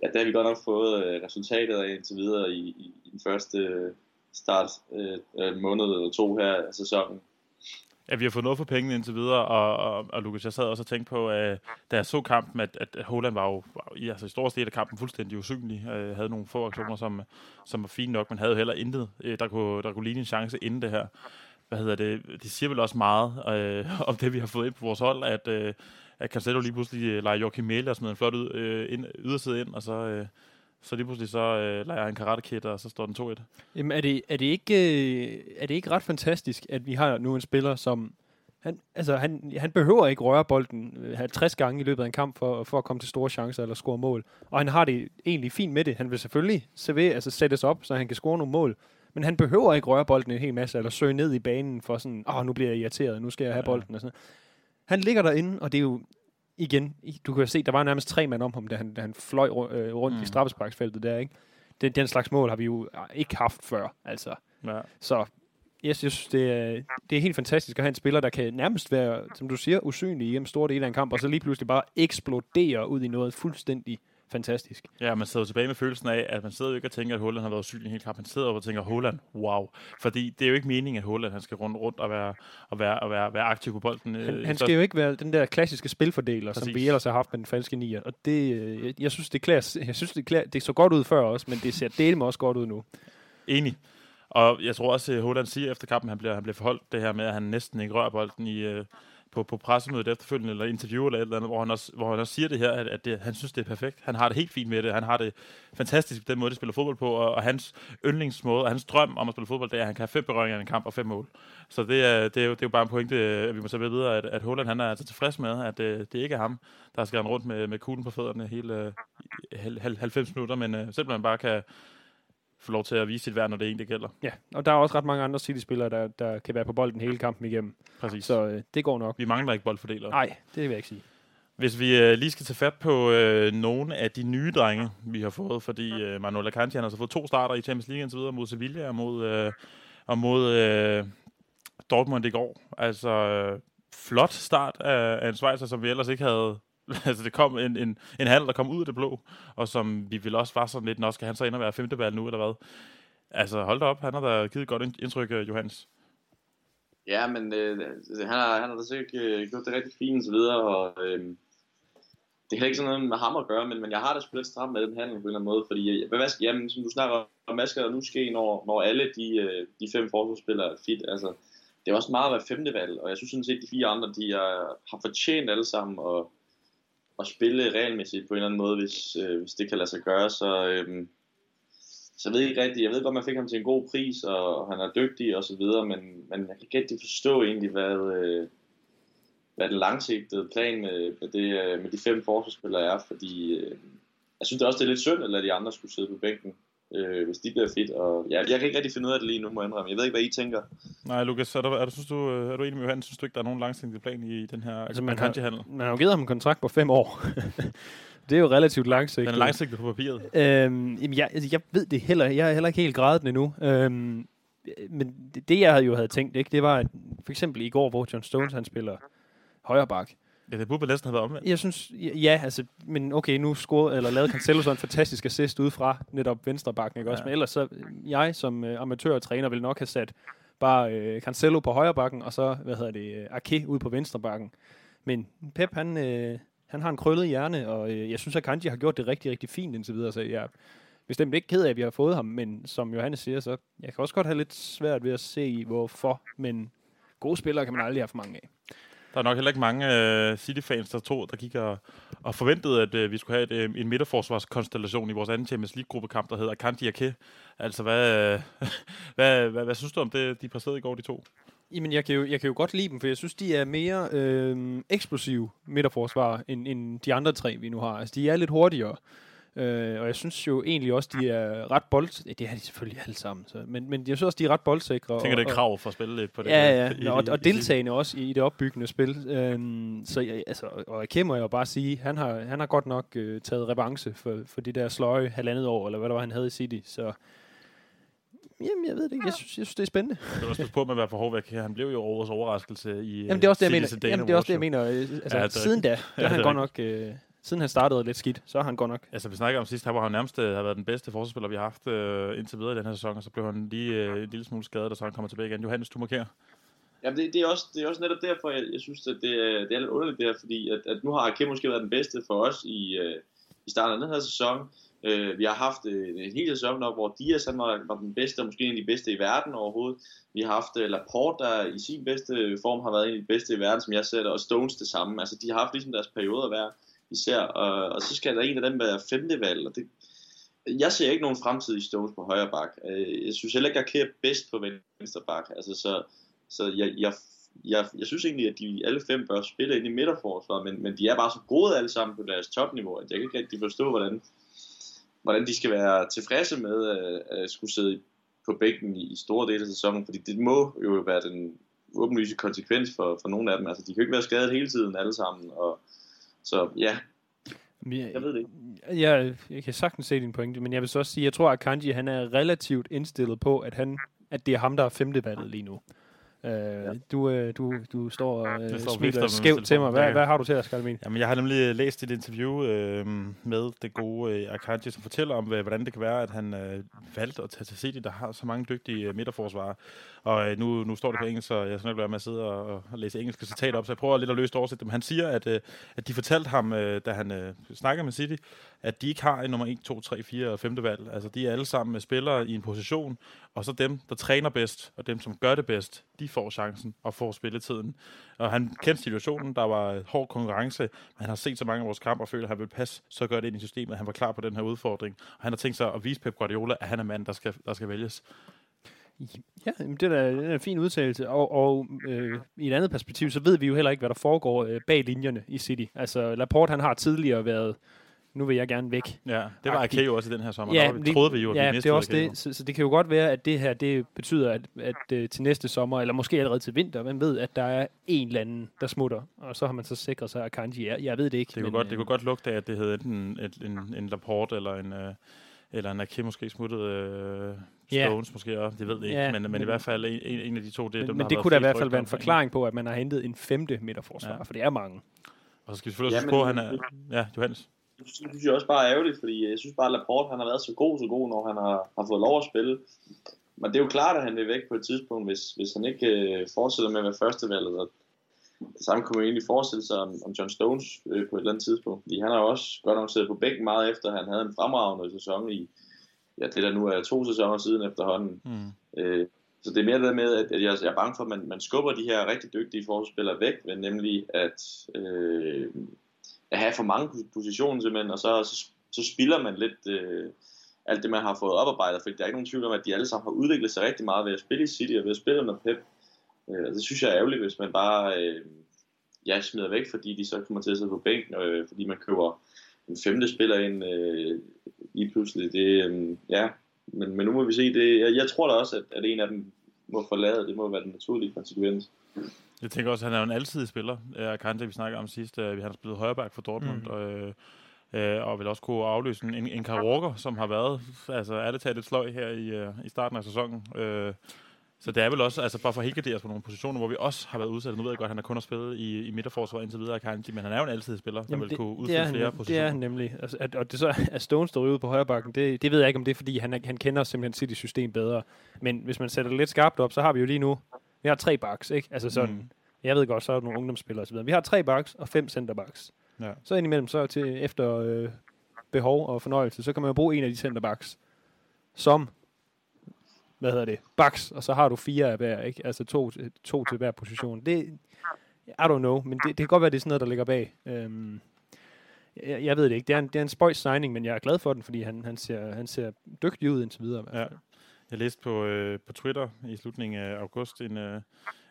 ja, der har vi godt nok fået øh, resultatet af indtil videre i, i, i den første øh, start øh, øh, måned eller to her af sæsonen. Ja, vi har fået noget for pengene indtil videre, og, og, og Lukas, jeg sad også og tænkte på, øh, da jeg så kampen, at, at Holland var jo var, i, altså, i store del af kampen fuldstændig usynlig. øh, havde nogle få aktioner, som, som var fine nok, men havde jo heller intet, øh, der, kunne, der kunne ligne en chance inden det her. Hvad hedder det? Det siger vel også meget øh, om det, vi har fået ind på vores hold, at, øh, at Cancelo lige pludselig øh, leger Joachim Mæle og smider en flot ud, øh, ind, yderside ind, og så... Øh, så lige pludselig så øh, leger jeg en karate og så står den 2-1. Jamen, er det, er, det ikke, øh, er det ikke ret fantastisk, at vi har nu en spiller, som... Han, altså, han, han behøver ikke røre bolden 50 øh, gange i løbet af en kamp for, for at komme til store chancer eller score mål. Og han har det egentlig fint med det. Han vil selvfølgelig servere, altså sættes op, så han kan score nogle mål. Men han behøver ikke røre bolden en hel masse, eller søge ned i banen for sådan, åh, oh, nu bliver jeg irriteret, nu skal jeg have bolden. Og sådan. Han ligger derinde, og det er jo igen, du kan se, der var nærmest tre mand om ham, da han, da han fløj øh, rundt mm. i straffesparksfeltet der, ikke? Den, den slags mål har vi jo ikke haft før, altså. Ja. Så jeg synes, det er, det er helt fantastisk at have en spiller, der kan nærmest være, som du siger, usynlig i en stor del af en kamp, og så lige pludselig bare eksplodere ud i noget fuldstændig fantastisk. Ja, man sidder tilbage med følelsen af, at man sidder jo ikke og tænker, at Holland har været syg i en hel kamp. Man sidder og tænker, Holland, wow. Fordi det er jo ikke meningen, at Holland han skal rundt rundt og være, og være, og være, være aktiv på bolden. Han, øh, han skal jo ikke være den der klassiske spilfordeler, Præcis. som vi ellers har haft med den falske nier. Og det, øh, jeg, jeg synes, det klæder, jeg synes, det, klæder, det så godt ud før også, men det ser det også godt ud nu. Enig. Og jeg tror også, at Holland siger efter kampen, han bliver, han bliver forholdt det her med, at han næsten ikke rører bolden i, øh, på, på pressemødet efterfølgende, eller interview eller et eller andet, hvor han også, hvor han også siger det her, at, at det, han synes, det er perfekt. Han har det helt fint med det. Han har det fantastisk på den måde, de spiller fodbold på, og, og hans yndlingsmåde, og hans drøm om at spille fodbold, det er, at han kan have fem berøringer i en kamp og fem mål. Så det er, det er, jo, det er jo bare en pointe, at vi må så videre, at, at Holland han er altså tilfreds med, at det, det ikke er ham, der skal rundt med, med kuglen på fødderne hele øh, 90 minutter, men selvom man bare kan få lov til at vise sit værd, når det egentlig gælder. Ja, og der er også ret mange andre City-spillere, der, der kan være på bolden hele kampen igennem. Præcis. Så øh, det går nok. Vi mangler ikke boldfordelere. Nej, det vil jeg ikke sige. Hvis vi øh, lige skal tage fat på øh, nogle af de nye drenge, vi har fået, fordi øh, Manuel Akanji har altså fået to starter i Champions League indtil videre mod Sevilla og mod, øh, og mod øh, Dortmund i går. Altså, øh, flot start af, af en Schweizer, som vi ellers ikke havde altså, det kom en, en, en handel, der kom ud af det blå, og som vi ville også var sådan lidt, når skal han så ind og være femte valg nu, eller hvad? Altså, hold da op, han har da givet godt indtryk, øh, Johannes. Ja, men øh, altså, han, har, han har da sikkert øh, gjort det rigtig fint og så videre, og øh, det er ikke sådan noget med ham at gøre, men, men jeg har da sgu lidt stramt med den handel på en eller anden måde, fordi øh, hvad skal, jamen, som du snakker om, hvad skal der nu ske, når, når alle de, øh, de fem forsvarsspillere er fit? Altså, det er også meget at være femte valg, og jeg synes sådan set, at de fire andre, de er, har fortjent alle sammen, og at spille regelmæssigt på en eller anden måde, hvis, øh, hvis det kan lade sig gøre. Så, øh, så jeg ved ikke rigtigt. Jeg ved godt, man fik ham til en god pris, og han er dygtig og så videre, men, men jeg kan ikke forstå egentlig, hvad, øh, hvad den langsigtede plan med, med, det, øh, med de fem forsvarsspillere er, fordi øh, jeg synes også, det er lidt synd, at lade de andre skulle sidde på bænken øh, hvis de bliver fit. Og ja, jeg kan ikke rigtig finde ud af det lige nu, må jeg indrømme. Jeg ved ikke, hvad I tænker. Nej, Lukas, er du, er du, synes du, øh, er du enig med Johan? Synes du ikke, der er nogen langsigtet plan i den her altså, man har, man har jo givet ham en kontrakt på fem år. det er jo relativt langsigtet. Den er langsigtet på papiret. Øhm, jamen, jeg, altså, jeg ved det heller. Jeg er heller ikke helt grædet den endnu. Øhm, men det, det, jeg jo havde tænkt, ikke, det var at for eksempel i går, hvor John Stones han spiller højre bak. Ja, det burde næsten have været omvendt. Jeg synes, ja, altså, men okay, nu scorede, eller lavede Cancelo så en fantastisk assist ud fra netop venstre bakken, ikke ja. også? Men ellers så, jeg som uh, amatør og træner vil nok have sat bare uh, Cancelo på højre bakken, og så, hvad hedder det, uh, Ake ud på venstre bakken. Men Pep, han, uh, han har en krøllet hjerne, og uh, jeg synes, at Kanji har gjort det rigtig, rigtig fint indtil videre, så jeg er bestemt ikke ked af, at vi har fået ham, men som Johannes siger, så jeg kan også godt have lidt svært ved at se, hvorfor, men gode spillere kan man aldrig have for mange af. Der er nok heller ikke mange uh, City-fans, der tog, der gik og, og forventede, at uh, vi skulle have et, uh, en midterforsvarskonstellation i vores anden Champions League-gruppekamp, der hedder Kanti Ake. Altså, hvad, uh, hvad, hvad, hvad, synes du om det, de præsterede i går, de to? Jamen, jeg kan, jo, jeg kan jo godt lide dem, for jeg synes, de er mere øh, eksplosive midterforsvar, end, end de andre tre, vi nu har. Altså, de er lidt hurtigere. Øh, og jeg synes jo egentlig også, de er ret bold... Det har de selvfølgelig alle sammen. Så. Men, men jeg synes også, de er ret boldsikre. Jeg tænker, og, det er krav for at spille lidt på det. Ja, ja. I, og, og deltagende også i det opbyggende spil. Øhm, så jeg, altså, og jeg kæmmer jo bare sige, han har, han har godt nok øh, taget revanche for, for det der sløje halvandet år, eller hvad der var, han havde i City. Så Jamen, jeg ved det ikke. Jeg synes, jeg synes det er spændende. Du kan også på med at være for hård væk. Han blev jo årets overraskelse i Jamen, det er også det, jeg mener. Jamen, det er også det, jeg mener. Altså, ja, siden da, der ja, han godt nok... Øh, siden han startede lidt skidt, så har han godt nok. Altså, vi snakker om sidst, han var han nærmest øh, har været den bedste forsvarsspiller, vi har haft øh, indtil videre i den her sæson, og så blev han lige øh, en lille smule skadet, og så han kommer tilbage igen. Johannes, du markerer. Ja, det, det, er også, det er også netop derfor, jeg, jeg synes, at det, er, det er lidt underligt der, fordi at, at nu har Akim måske været den bedste for os i, øh, i starten af den her sæson. Øh, vi har haft øh, en hel sæson op, hvor Dias han var, var den bedste, og måske en af de bedste i verden overhovedet. Vi har haft øh, Laporte, der i sin bedste form har været en af de bedste i verden, som jeg ser det, og Stones det samme. Altså, de har haft ligesom deres perioder hver især, og, og så skal der en af dem være femte valg, og det, jeg ser ikke nogen fremtid i Stones på højre bak. Øh, jeg synes heller ikke, at Akir er bedst på venstre bak. Altså, så, så jeg, jeg, jeg, jeg synes egentlig, at de alle fem bør spille ind i midterforsvaret, men, men de er bare så gode alle sammen på deres topniveau, at jeg kan ikke rigtig forstå, hvordan, hvordan de skal være tilfredse med at, at skulle sidde på bænken i, i store dele af sæsonen, fordi det må jo være den åbenlyse konsekvens for, for nogle af dem. Altså, de kan jo ikke være skadet hele tiden alle sammen, og så ja, Jeg, jeg ved det ikke. Jeg, jeg kan sagtens se din pointe, men jeg vil så også sige, jeg tror, at Kanji han er relativt indstillet på, at, han, at det er ham, der er femtevalget lige nu. Uh, ja. du, du, du står og Jeg står smiler skævt til mig. Hvad, Ja. hvad har du til at Skalmin? Jamen, jeg har nemlig læst et interview øh, med det gode øh, Akanji, som fortæller om, øh, hvordan det kan være, at han øh, valgte at tage til City, der har så mange dygtige øh, midterforsvarer. Og øh, nu, nu står det på engelsk, så jeg skal nok være med at sidde og, og læse engelske citater op, så jeg prøver lidt at løst oversætte dem. Han siger, at, øh, at de fortalte ham, øh, da han øh, snakker med City, at de ikke har en nummer 1, 2, 3, 4 og 5. valg. Altså, de er alle sammen med spillere i en position, og så dem, der træner bedst, og dem, som gør det bedst, de får chancen og får spilletiden. Og han kendte situationen, der var hård konkurrence, men han har set så mange af vores kampe og føler, at han vil passe så godt ind i systemet, han var klar på den her udfordring. Og han har tænkt sig at vise Pep Guardiola, at han er mand, der skal, der skal vælges. Ja, det er da det er en fin udtalelse. Og, og øh, i et andet perspektiv, så ved vi jo heller ikke, hvad der foregår øh, bag linjerne i City. Altså, Laporte, han har tidligere været, nu vil jeg gerne væk. Ja, det var jo også i den her sommer. Ja, det- troede vi jo, at ja, vi det mistede er også det. Så, så det kan jo godt være, at det her det betyder, at, at øh, til næste sommer, eller måske allerede til vinter, hvem ved, at der er en eller anden, der smutter. Og så har man så sikret sig, at Kanji er. Jeg ved det ikke. Det kunne, godt, det kunne godt lugte af, at det hed enten et, en, en Laporte eller en, øh, eller en Ake måske smuttet øh, Ja. Stones måske også. Det ved vi ikke, Ja, men, men, men- i hvert fald en, en, en af de to, det er men, dem, men der det kunne da i hvert fald være en forklaring på, at man har hentet en femte midterforsvar, Ja. for det er mange. Og så skal vi selvfølgelig også Ja, huske på, at men- han er... Ja, Johannes. Det synes jeg også bare er ærgerligt, fordi jeg synes bare, at Laporte han har været så god, så god, når han har, har fået lov at spille. Men det er jo klart, at han er væk på et tidspunkt, hvis, hvis han ikke øh, fortsætter med at være førstevalget. Og det samme kunne man egentlig forestille sig om, om John Stones øh, på et eller andet tidspunkt. Fordi han har også godt nok siddet på bænken meget efter, han havde en fremragende sæson i, ja, det der nu er to sæsoner siden efterhånden. Mm. Øh, så det er mere det med, at at jeg jeg er bange for, at man, man skubber de her rigtig dygtige forsvarsspillere væk, men nemlig at, øh, at have for mange positioner simpelthen, og så, så, så spilder man lidt øh, alt det, man har fået oparbejdet, for der er ikke nogen tvivl om, at de alle sammen har udviklet sig rigtig meget ved at spille i City og ved at spille under Pep. Øh, og det synes jeg er ærgerligt, hvis man bare øh, ja, smider væk, fordi de så kommer til at sidde på bænken, øh, fordi man køber en femte spiller ind øh, lige pludselig. Det, øh, ja, men, men nu må vi se. Det, jeg, jeg tror da også, at, at en af dem må forlade. Det må være den naturlige konsekvens. Jeg tænker også, at han er jo en alsidig spiller. Øh, Kante, vi snakkede om sidst, øh, han har spillet højreback for Dortmund, Mm. og, øh, øh, og vil også kunne afløse en, en, Walker, som har været, altså er det taget lidt sløj her i, i starten af sæsonen. Øh, så det er vel også, altså bare for at os på nogle positioner, hvor vi også har været udsat. Nu ved jeg godt, at han har kun har spillet i, i midterforsvaret indtil videre, Kanji, men han er jo en alsidig spiller, der vil kunne det, udfylde er han, flere nem- positioner. det er han nemlig. Altså, at, og det så er Stones, der ryger ud på højre bakken, det, det ved jeg ikke, om det er, fordi han, er- han kender simpelthen City system bedre. Men hvis man sætter det lidt skarpt op, så har vi jo lige nu, vi har tre backs, ikke? Altså sådan, Mm. jeg ved godt, så er der nogle ungdomsspillere osv. Vi har tre backs og fem centerbacks. Ja. Så indimellem, så til efter øh, behov og fornøjelse, så kan man jo bruge en af de centerbacks som, hvad hedder det, backs, og så har du fire af hver, ikke? Altså to, to til hver position. Det, I don't know, men det, det kan godt være, det er sådan noget, der ligger bag. Øhm, jeg, jeg ved det ikke. Det er en, det er en spøjs signing, men jeg er glad for den, fordi han, han, ser, han ser dygtig ud indtil videre. Ja. Jeg læste på, øh, på Twitter i slutningen af august en, øh,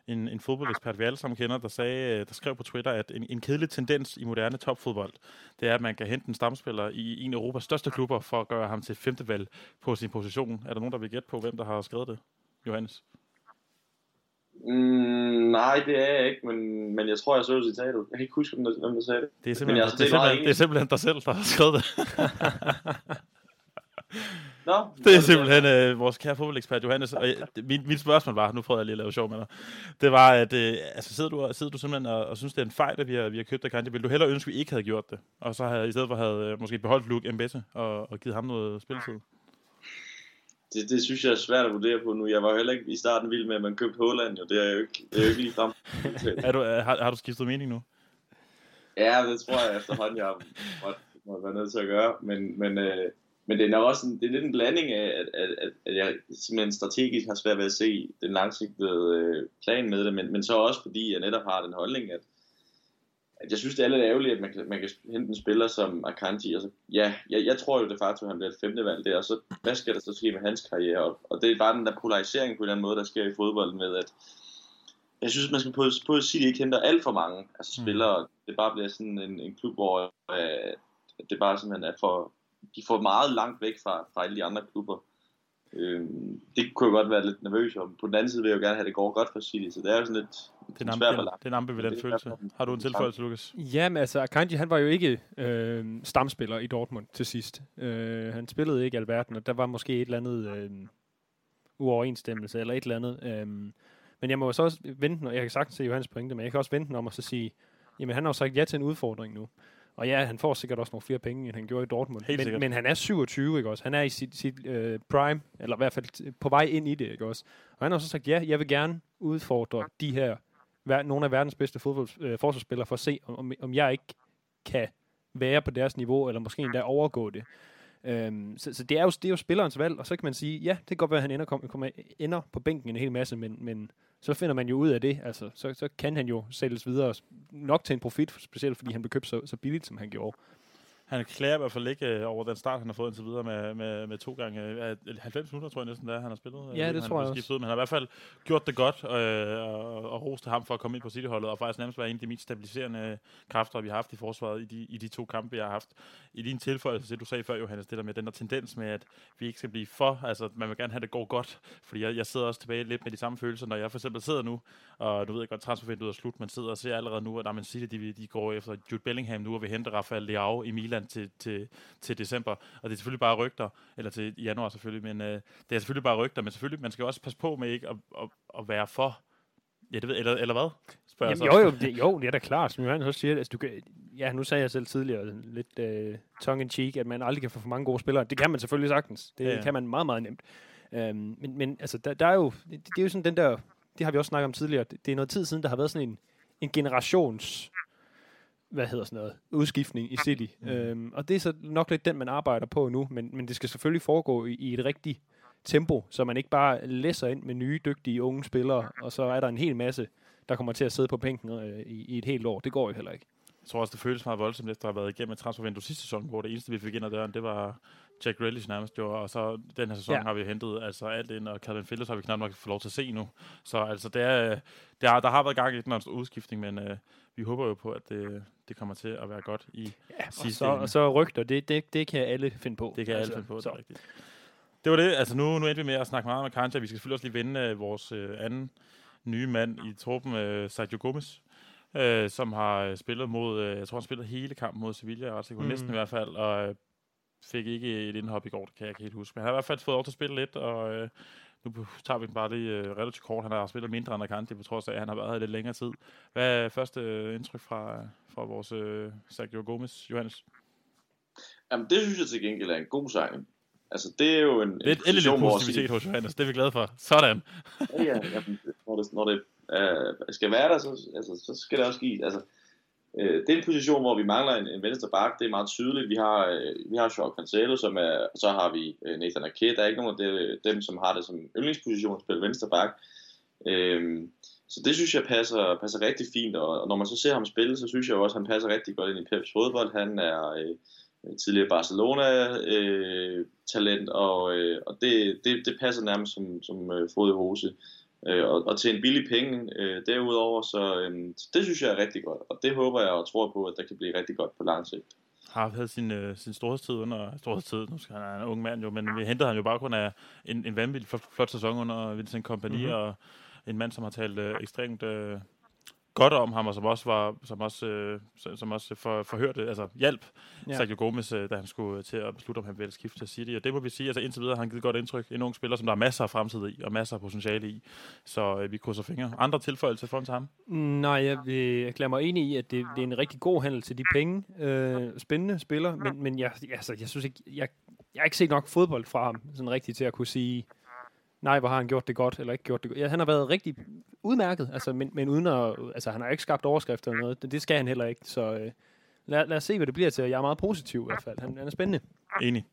en, en fodboldekspert, vi alle sammen kender, der, sagde, øh, der skrev på Twitter, at en, en kedelig tendens i moderne topfodbold, det er, at man kan hente en stamspiller i en af Europas største klubber for at gøre ham til femtevalg på sin position. Er der nogen, der vil gætte på, hvem der har skrevet det? Johannes? Mm, nej, det er jeg ikke, men, men jeg tror, jeg så citatet. Jeg kan ikke huske, hvem der, hvem der sagde det. Det er Men simpelthen, jeg er det er simpelthen, det er simpelthen dig selv, der har skrevet det. Nå, Det er simpelthen øh, vores kære fodboldekspert Johannes. Og jeg, mit, mit spørgsmål var, nu prøver jeg lige at lave sjov med dig, det var, at øh, altså, sidder, du, sidder du simpelthen og, og synes, det er en fejl, at vi har, vi har købt dig Kanji? Vil du hellere ønske, at vi ikke havde gjort det? Og så havde i stedet for havde øh, måske beholdt Luke Mbette og, og givet ham noget spilletid? det, det synes jeg er svært at vurdere på nu. Jeg var heller ikke i starten vild med, at man købte Holland, jo. Det er jo ikke, det er jo ikke lige frem. Er du, er, har, har du skiftet mening nu? Ja, det tror jeg efterhånden, jeg måtte, måtte være nødt til at gøre. Men, men, øh, men det er også en, det er lidt en blanding af, at, at, at, at jeg simpelthen strategisk har svært ved at se den langsigtede øh, plan med det, men, men så også fordi jeg netop har den holdning, at, at jeg synes, det er lidt ærgerligt, at man kan, man kan hente en spiller som Akanji. Altså, ja, jeg, jeg tror jo de facto, at han bliver et femte valg der, og så hvad skal der så ske med hans karriere? Og, og det er bare den der polarisering på en eller anden måde, der sker i fodbold med, at jeg synes, man skal på, på City ikke hente alt for mange altså, spillere. Det bare bliver sådan en, en klub, hvor øh, det bare simpelthen er for, de får meget langt væk fra, fra alle de andre klubber. Øhm, det kunne jeg godt være lidt nervøs om. På den anden side vil jeg jo gerne have, at det går godt for City, så det er jo sådan lidt Det er en, svær balance. det er en ambivalent følelse. Har du en tilføjelse, Lukas? Ja, men altså, Akanji, han var jo ikke øh, stamspiller i Dortmund til sidst. Øh, han spillede ikke alverden, og der var måske et eller andet øh, uoverensstemmelse, eller et eller andet. Øh, men jeg må jo så også vente, den- og jeg kan sagtens se Johannes pointe, men jeg kan også vente den om at så sige, jamen han har jo sagt ja til en udfordring nu. Og ja, han får sikkert også nogle flere penge, end han gjorde i Dortmund. Helt men, sikkert. men han er 27, ikke også? Han er i sit, sit øh, prime, eller i hvert fald på vej ind i det, ikke også? Og han har så sagt, ja, jeg vil gerne udfordre de her, ver- nogle af verdens bedste fodbold, øh, forsvarsspillere, for at se, om, om jeg ikke kan være på deres niveau, eller måske endda overgå det. Øhm, så, så det er, jo, det er jo spillerens valg, og så kan man sige, ja, det kan godt være, at han ender, kom, kommer, ender på bænken en hel masse, men, men så finder man jo ud af det. Altså, så, så kan han jo sælges videre, nok til en profit, specielt fordi han blev købt så, så billigt, som han gjorde. Han klager i hvert fald ikke øh, over den start, han har fået indtil videre med, med, med to gange. Øh, 90 minutter, tror jeg næsten, det er, han har spillet. Ja, det han tror jeg skiftet ud, Men han har i hvert fald gjort det godt, øh, og, og roste ham for at komme ind på Cityholdet, og faktisk nærmest være en af de mest stabiliserende kræfter, vi har haft i forsvaret i de, i de to kampe, jeg har haft. I din tilføjelse, det du sagde før, Johannes, det der med den der tendens med, at vi ikke skal blive for, altså man vil gerne have, at det går godt, fordi jeg, jeg sidder også tilbage lidt med de samme følelser, når jeg for eksempel sidder nu, og du ved jeg godt, transfervinduet er slut, man sidder og ser allerede nu, at man siger, de, de går efter Jude Bellingham nu, og vil hente Rafael Leao i Milan til, til, til december, og det er selvfølgelig bare rygter, eller til januar selvfølgelig, men øh, det er selvfølgelig bare rygter, men selvfølgelig, man skal også passe på med ikke at, at, at være for, ja det ved, eller, eller hvad? Spørger jeg Jamen, så. jo, jo, det, jo, det er da klart, som Johannes også siger. Altså, du kan, ja, nu sagde jeg selv tidligere, lidt uh, tongue-in-cheek, at man aldrig kan få for mange gode spillere. Det kan man selvfølgelig sagtens. Det Ja, kan man meget, meget nemt. Um, men, men altså, der, der er jo, det, det er jo sådan den der, det har vi også snakket om tidligere, det, det er noget tid siden, der har været sådan en, en generations, hvad hedder sådan noget, udskiftning i City. Mm. Um, og det er så nok lidt den, man arbejder på nu, men, men det skal selvfølgelig foregå i, i et rigtigt tempo, så man ikke bare læser ind med nye, dygtige unge spillere, og så er der en hel masse, der kommer til at sidde på bænken øh, i, i et helt år. Det går jo heller ikke. Jeg tror også, det føles meget voldsomt, efter at have været igennem et transfervindue sidste sæson, hvor det eneste, vi fik ind ad døren, det var Jack Grealish nærmest jo, og så den her sæson ja. Har vi hentet altså alt ind, og Calvin Phillips har vi knap nok fået lov til at se nu. Så altså, det er, det er, der har været gang i den her udskiftning, men øh, vi håber jo på, at det, det kommer til at være godt i Ja, og, sidste så, ende. og så rygter, det, det, det kan alle finde på. Det kan altså, alle finde på, det så. er rigtigt. Det var det. Altså nu, nu endte vi med at snakke meget om Kanja. Vi skal selvfølgelig også lige vende øh, vores øh, anden nye mand i truppen, øh, Sergio Gomes, øh, som har øh, spillet mod, øh, jeg tror han spillede hele kampen mod Sevilla, jeg er ret sikker Mm. næsten i hvert fald, og øh, fik ikke et indhop i går, det kan jeg ikke helt huske. Men han har i hvert fald fået lov til at spille lidt, og øh, nu tager vi den bare lige øh, relativt kort. Han har spillet mindre end Akanji, på trods af, at han har været her lidt længere tid. Hvad er første øh, indtryk fra, fra vores øh, Sergio Gomes, Johannes? Jamen, det synes jeg til gengæld er en god signing. Altså, det er jo en, Lidt, en endelig lidt positivitet hos Johannes, det er vi glade for. Sådan. Ja, ja, jamen, når det, når det øh, skal være der, så, altså, så skal det også gives. Altså, øh, det er en position, hvor vi mangler en, en venstre bak. Det er meget tydeligt. Vi har, øh, vi har Joao Cancelo, som er, og så har vi øh, Nathan Ake. Der er ikke nogen af det, dem, som har det som yndlingsposition at spille venstre bak. Øh, så det synes jeg passer, passer rigtig fint, og, og når man så ser ham spille, så synes jeg også, at han passer rigtig godt ind i Peps fodbold. Han er øh, tidligere Barcelona-talent, og, øh, og det, det, det passer nærmest som, som øh, fod i hose. Øh, og, og til en billig penge øh, derudover, så øh, det synes jeg er rigtig godt, og det håber jeg og tror på, at der kan blive rigtig godt på lang sigt. har havde sin, øh, sin storhedstid under storhedstid. Nu skal han er en ung mand jo, men vi hentede ham jo bare kun af en, en vanvittig flot, flot sæson under Vincent Kompany, mm-hmm. og en mand, som har talt øh, ekstremt øh, godt om ham, og som også var, som også, øh, som- også for, forhørte, altså hjælp ja. Ja. Sergio Gomes, øh, da han skulle til at beslutte, om han ville skifte til City. Og det må vi sige, altså indtil videre har han givet godt indtryk. En ung spiller, som der er masser af fremtid i, og masser af potentiale i. Så øh, vi krydser fingre. Andre tilføjelser for til ham? Nej, jeg vil erklære mig enig i, at det, det er en rigtig god handel til de penge. Øh, spændende spiller, men, men jeg, altså, jeg synes ikke, jeg, jeg har ikke set nok fodbold fra ham, sådan rigtigt til at kunne sige, nej, hvor har han gjort det godt, eller ikke gjort det godt. Ja, han har været rigtig udmærket, altså, men, men uden at, altså, han har ikke skabt overskrifter eller noget. Det, det skal han heller ikke, så øh, lad, lad os se, hvad det bliver til. Jeg er meget positiv i hvert fald. Han, han er spændende. Enig.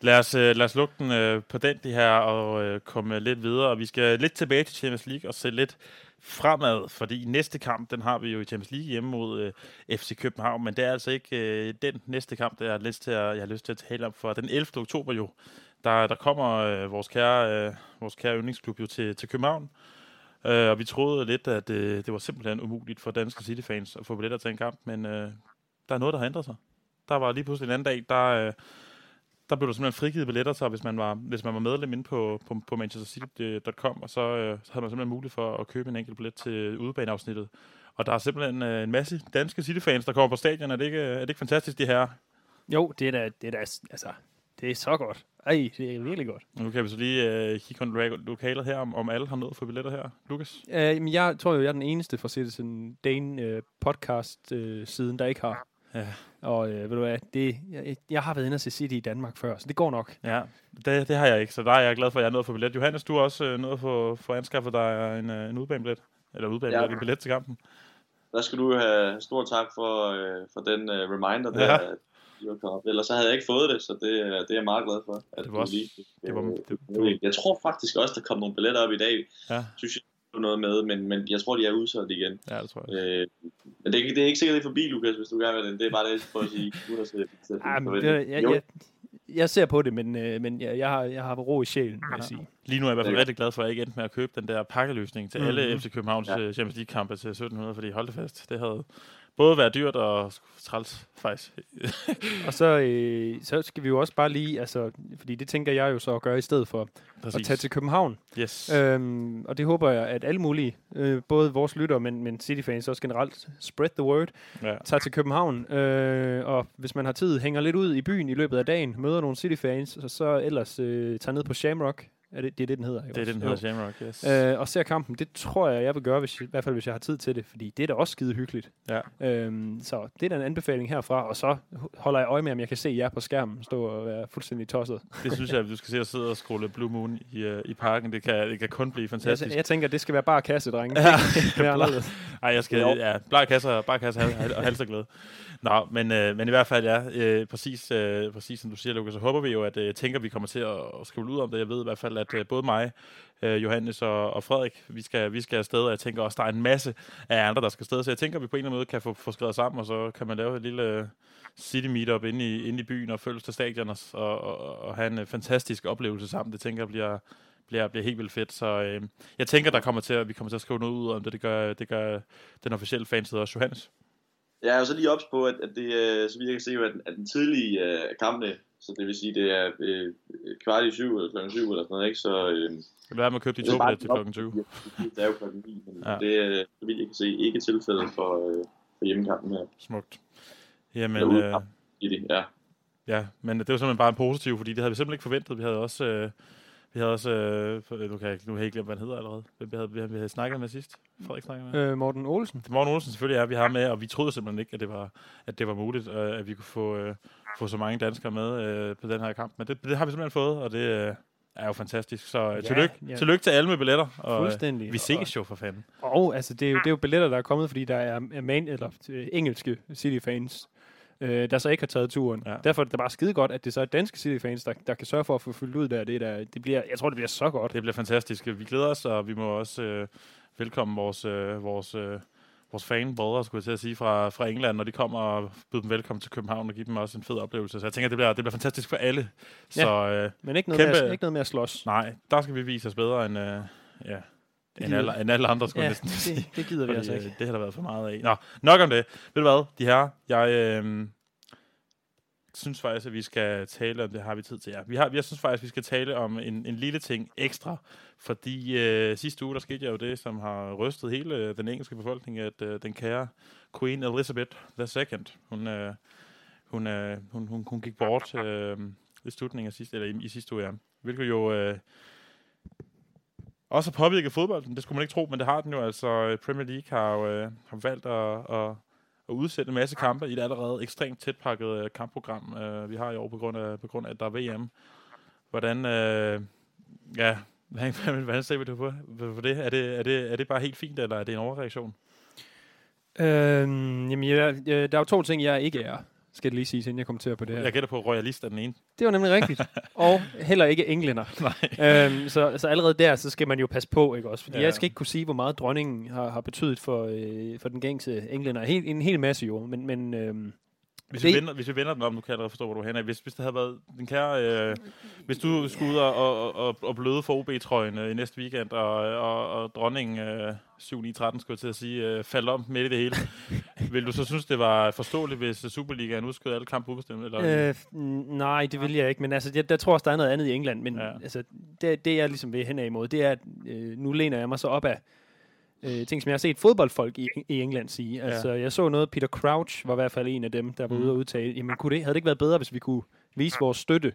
Lad os, øh, lad os lukke den øh, på den det her og øh, komme lidt videre. Og vi skal lidt tilbage til Champions League og se lidt fremad, fordi næste kamp, den har vi jo i Champions League hjemme mod øh, FC København, men det er altså ikke øh, den næste kamp, der jeg har lyst til at, jeg har lyst til at tale om, for den 11. oktober jo, der, der kommer øh, vores, kære, øh, vores kære yndlingsklub jo til, til København, øh, og vi troede lidt, at øh, det var simpelthen umuligt for danske City-fans at få billetter til en kamp, men øh, der er noget, der har ændret sig. Der var lige pludselig en anden dag, der... Øh, der blev der simpelthen frigivet billetter, så hvis man var, hvis man var medlem inde på, på, på manchestercity.com, og så, øh, så havde man simpelthen mulighed for at købe en enkelt billet til udebaneafsnittet. Og der er simpelthen øh, en masse danske City-fans, der kommer på stadion. Er det ikke, er det ikke fantastisk, det her? Jo, det er da, det er da, altså, det er så godt. Ej, det er virkelig godt. Nu kan vi så lige øh, kigge på lokalet her, om, om alle har nået for billetter her. Lukas? Øh, men jeg tror jo, jeg er den eneste fra Citizen Dane øh, podcast øh, siden, der ikke har. Ja. Og øh, ved du hvad, det, jeg, jeg har været inde og se City i Danmark før, så det går nok. Ja, det, det har jeg ikke, så der er jeg glad for, at jeg er nået for billet. Johannes, du har også øh, nået for, for at anskaffe dig en, øh, en udbanebillet, eller udbanebillet, ja. en billet til kampen. Der skal du have stor tak for, øh, for den øh, reminder der, Ja. Ja. Ellers så havde jeg ikke fået det, så det, øh, det er jeg meget glad for. At Det var du også- lige, det var- øh, det- det, jeg tror faktisk også, der kom nogle billetter op i dag. Ja, Synes jeg, noget med, men, men jeg tror, de er udsolgt igen. ja det tror jeg. Øh, men det, er ikke- det er ikke sikkert, det er forbi, Lukas, hvis du gerne vil den. Det er bare det, jeg prøver at sige. Uden at sætte- sætte men, det, jeg, Jo, jeg, jeg ser på det, men, øh, men jeg, jeg, har, jeg har ro i sjælen, vil jeg sige. Lige nu er jeg i hvert fald rigtig glad for, at jeg ikke endte med at købe den der pakkeløsning til Mhm. alle FC Københavns Ja. ja. Champions League-kampe til 1700, fordi hold det fast, det havde både været dyrt og træls, faktisk. Og så, øh, så skal vi jo også bare lige, altså, fordi det tænker jeg jo så at gøre i stedet for at tage til København. Yes. Øhm, og det håber jeg, at alle mulige, øh, både vores lyttere, men, men City-fans også generelt, spread the word, ja. tager til København. Øh, og hvis man har tid, hænger lidt ud i byen i løbet af dagen, møder nogle City-fans, og så ellers øh, tager ned på Shamrock. Er det, det er det, den hedder. ikke Det er det, den hedder Shamrock, yes. Øh, og ser kampen. Det tror jeg, jeg vil gøre, hvis, i hvert fald hvis jeg har tid til det, fordi det er da også skide hyggeligt. Ja. Øhm, så det er da en anbefaling herfra, og så holder jeg øje med, om jeg kan se jer på skærmen stå og være fuldstændig tosset. Det synes jeg, at du skal se at sidde og scrolle Blue Moon i, uh, i parken. Det kan, det kan kun blive Jeg, fantastisk. jeg tænker, det skal være bare kasse, drenge. Ja. Mere. Ej, jeg skal, Jo. ja, bare kasser, bare kasser og halserglæde. Nå, men, øh, men i hvert fald, ja, øh, præcis, øh, præcis som du siger, Lukas, så håber vi jo, at øh, jeg tænker, at vi kommer til at, at skrive ud om det. Jeg ved i hvert fald, at øh, både mig, øh, Johannes og, og Frederik, vi skal, vi skal afsted, og jeg tænker også, der er en masse af andre, der skal afsted, så jeg tænker, at vi på en eller anden måde kan få, få skrevet sammen, og så kan man lave et lille øh, city meetup inde i, inde i byen og følges til stadion og, og, og, og have en øh, fantastisk oplevelse sammen. Det tænker jeg bliver, bliver, bliver helt vildt fedt. Så øh, jeg tænker, der kommer til, at vi kommer til at skrive noget ud om det. Det gør, det gør den officielle fanside også, Johannes. Jeg er jo så lige ops på, at, at det, øh, så vidt jeg kan se, at, at den tidlige øh, kampene, så det vil sige, det er øh, kvart i syv eller klokken syv eller sådan noget, ikke? Så øh, Det vil være med at købe de to billetter til klokken 20. Det er jo klokken 9, men Ja. det er, så vidt jeg kan se, ikke tilfældet for, øh, for hjemmekampen her. Smukt. Jamen, øh. I det, ja. ja, men det var simpelthen bare en positiv, fordi det havde vi simpelthen ikke forventet. Vi havde også... Øh, vi havde også, øh, nu, kan jeg, nu har jeg ikke glemt, hvad han hedder allerede. Hvem vi havde, vi havde, vi havde snakket med sidst. Frederik snakket med. Øh, Morten Olsen. Morten Olsen selvfølgelig er vi har med, og vi troede simpelthen ikke, at det var, at det var muligt, øh, at vi kunne få, øh, få så mange danskere med øh, på den her kamp. Men det, det har vi simpelthen fået, og det øh, er jo fantastisk. Så øh, Ja, tillykke, ja. tillykke til alle med billetter. Og, øh, Fuldstændig. vi ses jo for fanden. Og altså, det er, jo, det er jo billetter, der er kommet, fordi der er, er man, eller, øh, engelske City-fans, øh, der så ikke har taget turen. Ja. Derfor er det bare skide godt, at det så er danske City-fans, der, der kan sørge for at få fyldt ud der. Det, der, det bliver, jeg tror, det bliver så godt. Det bliver fantastisk. Vi glæder os, og vi må også øh, velkommen vores, øh, vores, øh, vores fanbrødre, skulle jeg til at sige, fra, fra England, når de kommer og byder dem velkommen til København og give dem også en fed oplevelse. Så jeg tænker, det bliver, det bliver fantastisk for alle. Ja. Så øh, Men ikke noget, med, Kæmpe- at, ikke noget med at slås. nej, der skal vi vise os bedre end, øh, ja, end, alle, end alle andre, skulle Ja, næsten sige. det, det gider vi Fordi, altså øh, ikke. Det har der været for meget af. Nå, nok om det. Ved du hvad, de her, jeg øh, synes faktisk, at vi skal tale om, det har vi tid til, ja. Vi har, jeg synes faktisk, at vi skal tale om en, en lille ting ekstra, fordi øh, sidste uge, der skete jo det, som har rystet hele øh, den engelske befolkning, at øh, den kære Queen Elizabeth II, hun, øh, hun, øh, hun, hun, hun gik bort øh, i slutningen af sidste, eller i, i sidste uge, ja. Hvilket jo øh, også har påvirket fodbolden. Det skulle man ikke tro, men det har den jo. Altså, øh, Premier League har jo øh, har valgt at, at, at udsætte en masse kampe i det allerede ekstremt tætpakket øh, kampprogram, øh, vi har i år på grund af, på grund af at der er VM. Hvordan, øh, ja, hvordan, hvordan ser vi det på, på det? Er det, er, det? er det bare helt fint, eller er det en overreaktion? Øhm, jamen, jeg, jeg, der er jo to ting, jeg ikke er, skal det lige sige, inden jeg kommenterer på det her. Jeg gætter på, royalist er den ene. Det var nemlig rigtigt. og heller ikke englænder. Øhm, så, så allerede der, så skal man jo passe på, ikke også? Fordi ja. jeg skal ikke kunne sige, hvor meget dronningen har, har betydet for, øh, for den gængse englænder. Helt, en hel masse jo, men, men øhm, Hvis Det- vi, vender, hvis vi vender den om, nu kan jeg forstå, hvor du er henne. Hvis, hvis det havde været den kære... Øh, hvis du skulle ud og, og, og, bløde for OB-trøjen øh, i næste weekend, og, og, og dronningen øh, 7-9-13, skulle til at sige, øh, faldt om midt i det hele, vil du så synes, det var forståeligt, hvis Superligaen udskød alle kampe ubestemt? Eller? øh, nej, det vil jeg ikke. Men altså, jeg, der tror også, der er noget andet i England. Men Ja. altså, det, det jeg ligesom vil hen imod, det er, at øh, nu læner jeg mig så op af øh, ting, som jeg har set fodboldfolk i, i England sige. Altså, jeg så noget, Peter Crouch var i hvert fald en af dem, der var Mm. ude og udtale, jamen kunne det, havde det ikke været bedre, hvis vi kunne vise vores støtte,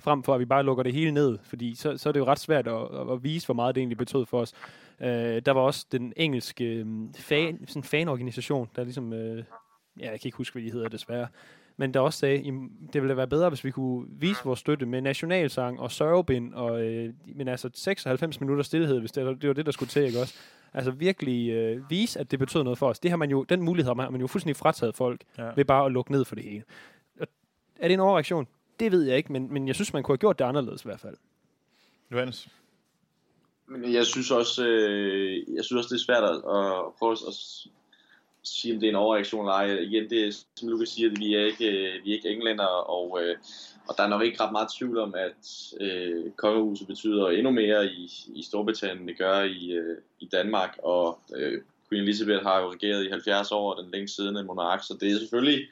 frem for at vi bare lukker det hele ned, fordi så, så er det jo ret svært at, at, vise, hvor meget det egentlig betød for os. Øh, der var også den engelske øh, fan, sådan fanorganisation, der ligesom, øh, ja, jeg kan ikke huske, hvad de hedder desværre, men der også sagde, det ville da være bedre, hvis vi kunne vise vores støtte med nationalsang og sørgebind, og, øh, men altså 96 minutter stillhed, hvis det, det var det, der skulle til, ikke også? Altså virkelig øh, vise, at det betød noget for os. Det har man jo, den mulighed har man, jo fuldstændig frataget folk, Ja. ved bare at lukke ned for det hele. Og Er det en overreaktion? Det ved jeg ikke, men, men jeg synes, man kunne have gjort det anderledes i hvert fald. Johannes? Men jeg synes også, øh, jeg synes også det er svært at, at prøve at sige, om det er en overreaktion eller ej. Igen, det er, som Lukas siger, at vi er ikke, øh, vi er ikke englænder, og, øh, og der er nok ikke ret meget tvivl om, at øh, kongehuset betyder endnu mere i, i Storbritannien, end det gør i, øh, i Danmark, og øh, Queen Elizabeth har jo regeret i 70 år, den længst siddende monark, så det er selvfølgelig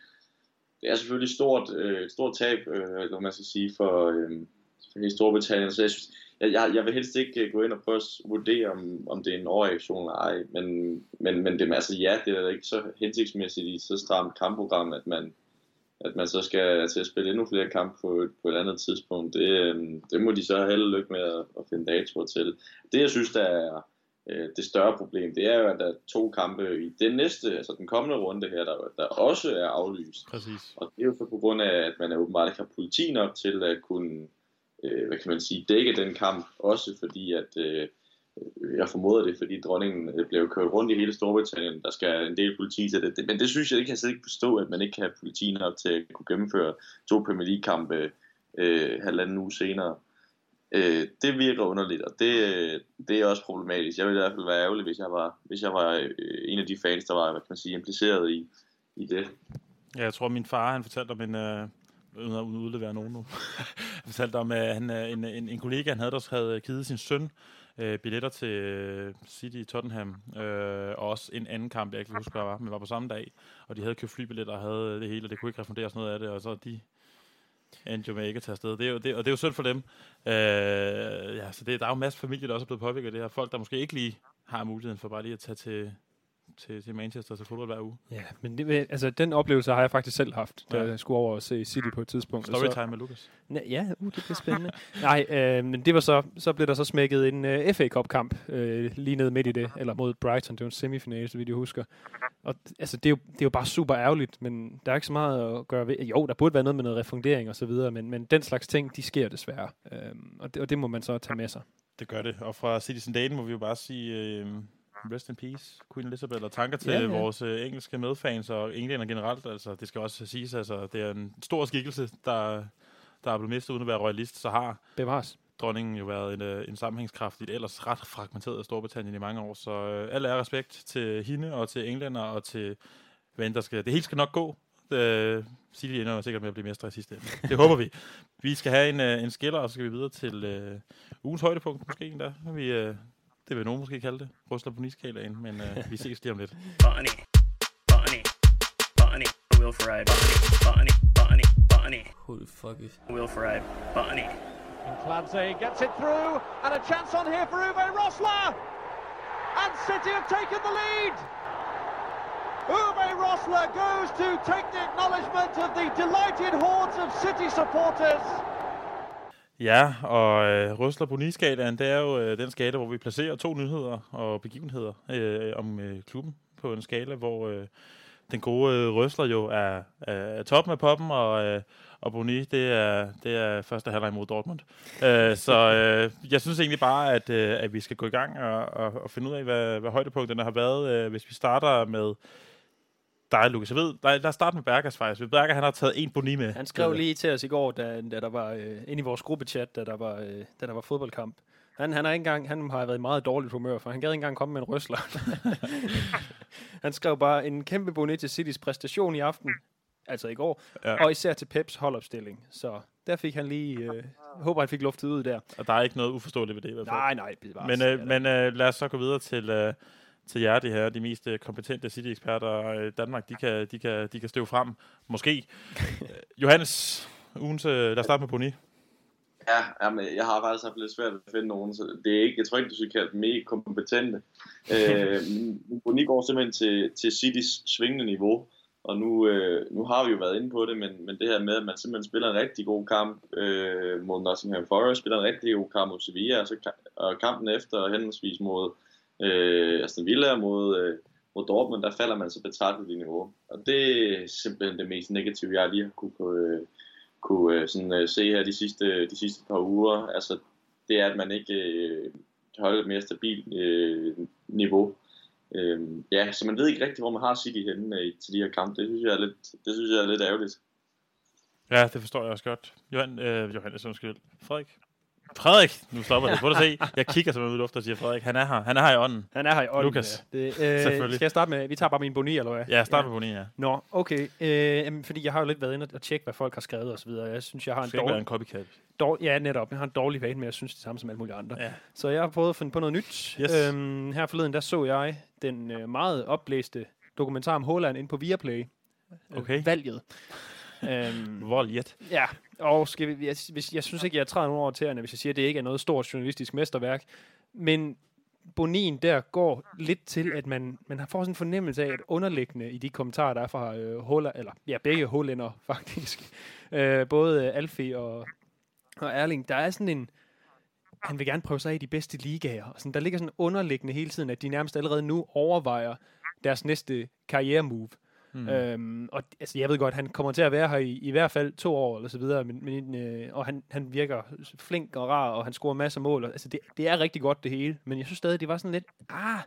det er selvfølgelig stort, øh, stort tab, øh, eller hvad man skal sige, for, øh, hele Storbritannien. Så jeg, synes, jeg, jeg, jeg vil helst ikke øh, gå ind og prøve at vurdere, om, om det er en overreaktion eller ej. Men, men, men det, altså, ja, det er da ikke så hensigtsmæssigt i så stramt kampprogram, at man, at man så skal til at spille endnu flere kampe på, på et andet tidspunkt. Det, øh, det må de så have lykke med at, at finde datoer til. Det, jeg synes, der er øh, det større problem, det er jo, at der er to kampe i den næste, altså den kommende runde her, der, der også er aflyst. Præcis. Og det er jo så på grund af, at man åbenbart ikke har politi nok til at kunne, øh, hvad kan man sige, dække den kamp. Også fordi, at øh, jeg formoder det, fordi dronningen øh, blev kørt rundt i hele Storbritannien. Der skal en del politi til det. men det synes jeg, ikke, kan jeg slet ikke forstå, at man ikke kan have politi nok til at kunne gennemføre to Premier League-kampe øh, halvanden uge senere. Øh, det virker underligt, og det, øh, det er også problematisk. Jeg ville i hvert fald være ærgerlig, hvis jeg var, hvis jeg var øh, en af de fans, der var hvad kan man sige, impliceret i, i det. Ja, jeg tror, min far han fortalte om en... Øh, uden at udlevere nogen nu. jeg fortalte om, at han, øh, en, en, en kollega, han havde, der havde givet sin søn øh, billetter til øh, City i Tottenham, øh, og også en anden kamp, jeg ikke husker, hvad var, men var på samme dag, og de havde købt flybilletter og havde det hele, og det kunne ikke refunderes noget af det, og så de endte jo med ikke at tage afsted. Det er jo, det, og det er jo synd for dem. Øh, ja, så det, der er jo masser af familier, der også er blevet påvirket af det her. Folk, der måske ikke lige har muligheden for bare lige at tage til, til, til Manchester til fodbold hver uge. Ja, men det, altså, den oplevelse har jeg faktisk selv haft, da Ja. jeg skulle over og se City på et tidspunkt. Storytime med Lukas. Ja, uh, det bliver spændende. Nej, øh, men det var så, så blev der så smækket en øh, FA Cup kamp øh, lige ned midt i det, eller mod Brighton, det var en semifinale, så vidt jeg husker. Og altså, det er, jo, det er jo bare super ærgerligt, men der er ikke så meget at gøre ved. Jo, der burde være noget med noget refundering og så videre, men, men den slags ting, de sker desværre. Øhm, og, det, og det må man så tage med sig. Det gør det. Og fra Citizen Dane må vi jo bare sige øh, rest in peace, Queen Elizabeth, og tanker til Ja, vores øh, engelske medfans og englænder generelt. Altså, det skal også siges, altså, det er en stor skikkelse, der, der er blevet mistet uden at være royalist. Så har Bevares. dronningen jo været en, øh, en sammenhængskraft i et ellers ret fragmenteret Storbritannien i mange år. Så øh, al ære og respekt til hende og til englænder og til, hvad der skal. Det hele skal nok gå. Øh, City ender sikkert med at blive mestre i sidste ende. Det håber vi. Vi skal have en, øh, en skiller, og så skal vi videre til øh, ugens højdepunkt måske endda. Vi, øh, det vil nogen måske kalde det. Rystler på niskalaen, men øh, vi ses lige om lidt. Bonnie, Bonnie, Bonnie, Will Ferrari, Bonnie, Bonnie, Bonnie, Who the fuck is... Will Ferrari, Bonnie. And Clancy gets it through, and a chance on here for Uwe Rosler! And City have taken the lead! Uwe Rosler goes to take the acknowledgement of the delighted hordes of City supporters. Ja, og øh, Røsler på niskalaen, det er jo øh, den skala, hvor vi placerer to nyheder og begivenheder øh, om øh, klubben på en skala, hvor øh, den gode øh, Røsler jo er, er toppen af poppen, og, øh, og Boni, det er, det er første halvleg mod Dortmund. øh, så øh, jeg synes egentlig bare, at, øh, at vi skal gå i gang og, og, og finde ud af, hvad, hvad højdepunkterne har været. Øh, hvis vi starter med dig, Lukas. Jeg ved, lad, lad os starte med Bergers faktisk. Berger, han har taget en Boni med. Han skrev lige til os i går, da, da der var øh, inde i vores gruppechat, da der var, øh, da der var fodboldkamp. Han, han, har ikke engang, han har været i meget dårligt humør, for han gad ikke engang komme med en røsler. han skrev bare en kæmpe boni til Citys præstation i aften, altså i går, Ja. og især til Peps holdopstilling. Så der fik han lige, øh, håber han fik luftet ud der. Og der er ikke noget uforståeligt ved det i hvert fald. Nej, nej, bevares. Men, øh, men øh, lad os så gå videre til, øh, til jer, de her, de mest øh, kompetente City-eksperter i Danmark. De kan, de, kan, de kan støve frem, måske. Øh, Johannes, ugens, øh, lad os starte med Boni. Ja, jamen, jeg har faktisk haft lidt svært ved at finde nogen, så det er ikke, jeg tror ikke, du skal kalde dem mega kompetente. øh, Boni går simpelthen til, til Citys svingende niveau, og nu, øh, nu har vi jo været inde på det, men, men det her med, at man simpelthen spiller en rigtig god kamp øh, mod Nottingham Forest, spiller en rigtig god kamp mod Sevilla, og, så, og kampen efter henholdsvis mod øh, altså, Aston Villa mod, øh, mod Dortmund, der falder man altså så betragteligt i niveau. Og det er simpelthen det mest negative, jeg lige har kunne, øh, kunne øh, sådan, øh, se her de sidste, de sidste par uger. Altså, det er, at man ikke øh, kan holde et mere stabilt øh, niveau. Øh, ja, så man ved ikke rigtigt, hvor man har City henne øh, til de her kampe. Det synes jeg er lidt, det synes jeg er lidt ærgerligt. Ja, det forstår jeg også godt. Johan, øh, Johannes, undskyld. Frederik? Frederik! Nu stopper det. Prøv at se. Jeg kigger simpelthen ud i luften og siger, Frederik, han er her. Han er her i ånden. Han er her i ånden. Lukas. Ja. Det, øh, Selvfølgelig. Skal jeg starte med, vi tager bare min boni, eller hvad? Ja, start med Boni, ja. Nå, okay. Øh, jamen, fordi jeg har jo lidt været inde og tjekke, hvad folk har skrevet og så videre. Jeg synes, jeg har en dårlig, en copycat. dårlig... Ja, netop. Jeg har en dårlig vane med at synes det samme som alle mulige andre. Ja. Så jeg har prøvet at finde på noget nyt. Yes. Øhm, her forleden, der så jeg den øh, meget oplæste dokumentar om Holland ind på Viaplay. Øh, Okay. Valget. øhm, Vold jet. ja, og skal vi, jeg, hvis, jeg synes ikke, jeg træder nogen over tæerne, hvis jeg siger, at det ikke er noget stort journalistisk mesterværk. Men Bonin der går lidt til, at man, man får sådan en fornemmelse af, at underliggende i de kommentarer, der er fra øh, Huller, eller ja, begge hollænder faktisk, øh, både øh, Alfie og, og Erling, der er sådan en, han vil gerne prøve sig af i de bedste ligaer. Og sådan, der ligger sådan underliggende hele tiden, at de nærmest allerede nu overvejer deres næste karrieremove. Mm. Øhm, og altså, jeg ved godt, han kommer til at være her i, i hvert fald to år eller så videre, men, men, øh, og han, han virker flink og rar, og han scorer masser af mål. Og, altså, det, det er rigtig godt det hele, men jeg synes stadig, det var sådan lidt, ah,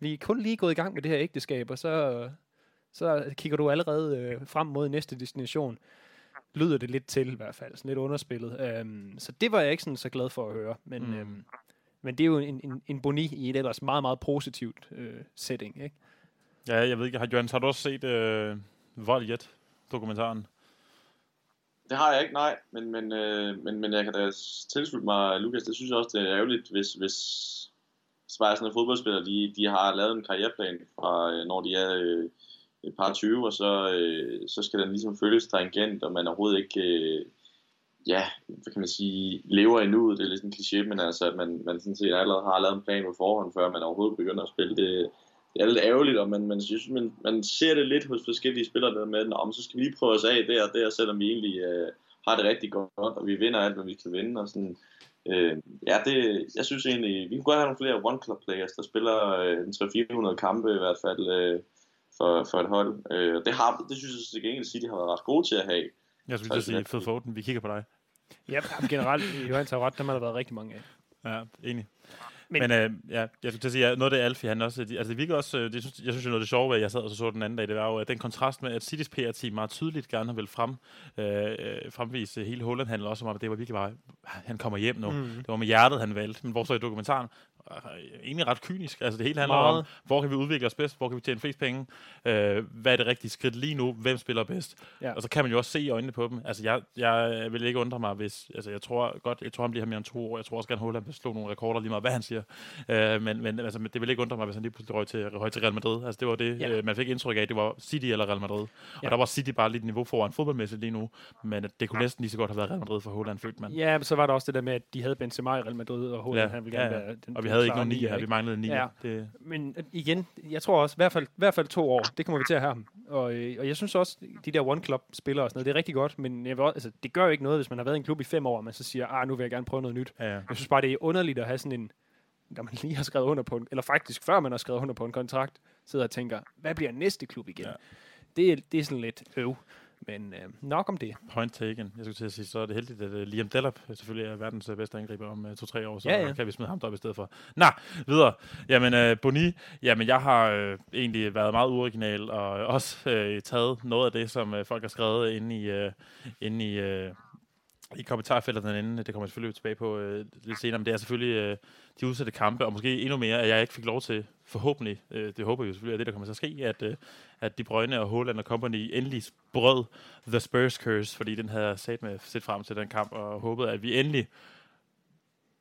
vi er kun lige gået i gang med det her ægteskab, og så, så kigger du allerede øh, frem mod næste destination. Lyder det lidt til i hvert fald, sådan lidt underspillet. Øhm, så det var jeg ikke sådan så glad for at høre, men, Mm. øhm, men det er jo en, en, en boni i et ellers meget, meget positivt øh, setting, ikke? Ja, jeg ved ikke. Har, Johannes, har du også set øh, Vold jet dokumentaren? Det har jeg ikke, nej, men, men, øh, men, men jeg kan da tilslutte mig, Lukas, det synes jeg også, det er ærgerligt, hvis, hvis, hvis og fodboldspillere, de, de har lavet en karriereplan fra, øh, når de er øh, et par 20, og så, øh, så skal den ligesom følges stringent, og man overhovedet ikke, øh, ja, hvad kan man sige, lever i nuet, det er lidt en kliché, men altså, at man, man sådan set allerede har lavet en plan på forhånd, før man overhovedet begynder at spille, det, det er lidt ærgerligt, og man, man, synes, man, man ser det lidt hos forskellige spillere der med, om så skal vi lige prøve os af der og der, selvom vi egentlig øh, har det rigtig godt, og vi vinder alt, hvad vi kan vinde, og sådan, øh, ja, det, jeg synes egentlig, vi kunne godt have nogle flere one-club players, der spiller øh, en 300-400 kampe i hvert fald, øh, for, for et hold. Øh, det, har, det synes jeg til gengæld, City har været ret gode til at have. Jeg skulle at sige, Fed Foden, vi kigger på dig. Ja, generelt, Johan tager ret, dem har der været rigtig mange af. Ja, enig. Men- Men, øh, ja, jeg skulle til at sige, at noget af det Alfie, han også, de, altså det virker også, øh, det, synes, jeg synes jo noget af det sjove, at jeg sad og så, så den anden dag, det var jo at den kontrast med, at Citys PR-team meget tydeligt gerne har vel frem, øh, øh, fremvise hele Holland handler også om, at det var virkelig bare, han kommer hjem nu. Mm. Det var med hjertet, han valgte. Men hvor så i dokumentaren, egentlig ret kynisk. Altså det hele handler Meget. om, hvor kan vi udvikle os bedst, hvor kan vi tjene flest penge, øh, hvad er det rigtige skridt lige nu, hvem spiller bedst. Ja. Og så kan man jo også se i øjnene på dem. Altså jeg, jeg vil ikke undre mig, hvis, altså jeg tror godt, jeg tror han bliver her mere end to år. Jeg tror også gerne, Holland vil slå nogle rekorder lige meget, hvad han siger. Øh, men men altså, det vil ikke undre mig, hvis han lige pludselig røg til, røg til Real Madrid. Altså det var det, Ja. øh, man fik indtryk af, det var City eller Real Madrid. Og Ja. der var City bare lidt niveau foran fodboldmæssigt lige nu. Men det kunne næsten lige så godt have været Real Madrid for Holland, følte man. Ja, men så var der også det der med, at de havde Benzema i Real Madrid, og Holland, Ja, han ville gerne ja, ja. være den Og vi havde ikke nogen ni nier, her, vi manglede ni. Ja. Det, Men igen, jeg tror også, i hvert fald, i hvert fald to år, det kommer vi til at have ham. Og, øh, og jeg synes også, de der one-club-spillere og sådan noget, det er rigtig godt, men jeg vil, også- altså, det gør jo ikke noget, hvis man har været i en klub i fem år, og man så siger, ah, nu vil jeg gerne prøve noget nyt. ja, ja. Jeg synes bare, det er underligt at have sådan en, når man lige har skrevet under på en, eller faktisk før man har skrevet under på en kontrakt, sidder og tænker, hvad bliver næste klub igen? Ja. det, er, det er sådan lidt øv. Men øh, nok om det. Point taken. Jeg skulle til at sige, så er det heldigt, at uh, Liam Delap selvfølgelig er verdens uh, bedste angriber om uh, to-tre år, så Ja, ja. kan vi smide ham derop i stedet for. Nå, videre. Jamen, uh, Boni, jamen jeg har uh, egentlig været meget uoriginal, og også uh, taget noget af det, som uh, folk har skrevet inde i, uh, inde i, uh, i kommentarfeltet derinde. Det kommer jeg selvfølgelig tilbage på uh, lidt senere, men det er selvfølgelig uh, de udsatte kampe, og måske endnu mere, at jeg ikke fik lov til, forhåbentlig, uh, det håber vi jo selvfølgelig, at det, der kommer til at ske, at, uh, at De Bruyne og Haaland og Company endelig brød The Spurs Curse, fordi den havde jeg sat med set frem til den kamp, og håbede, at vi endelig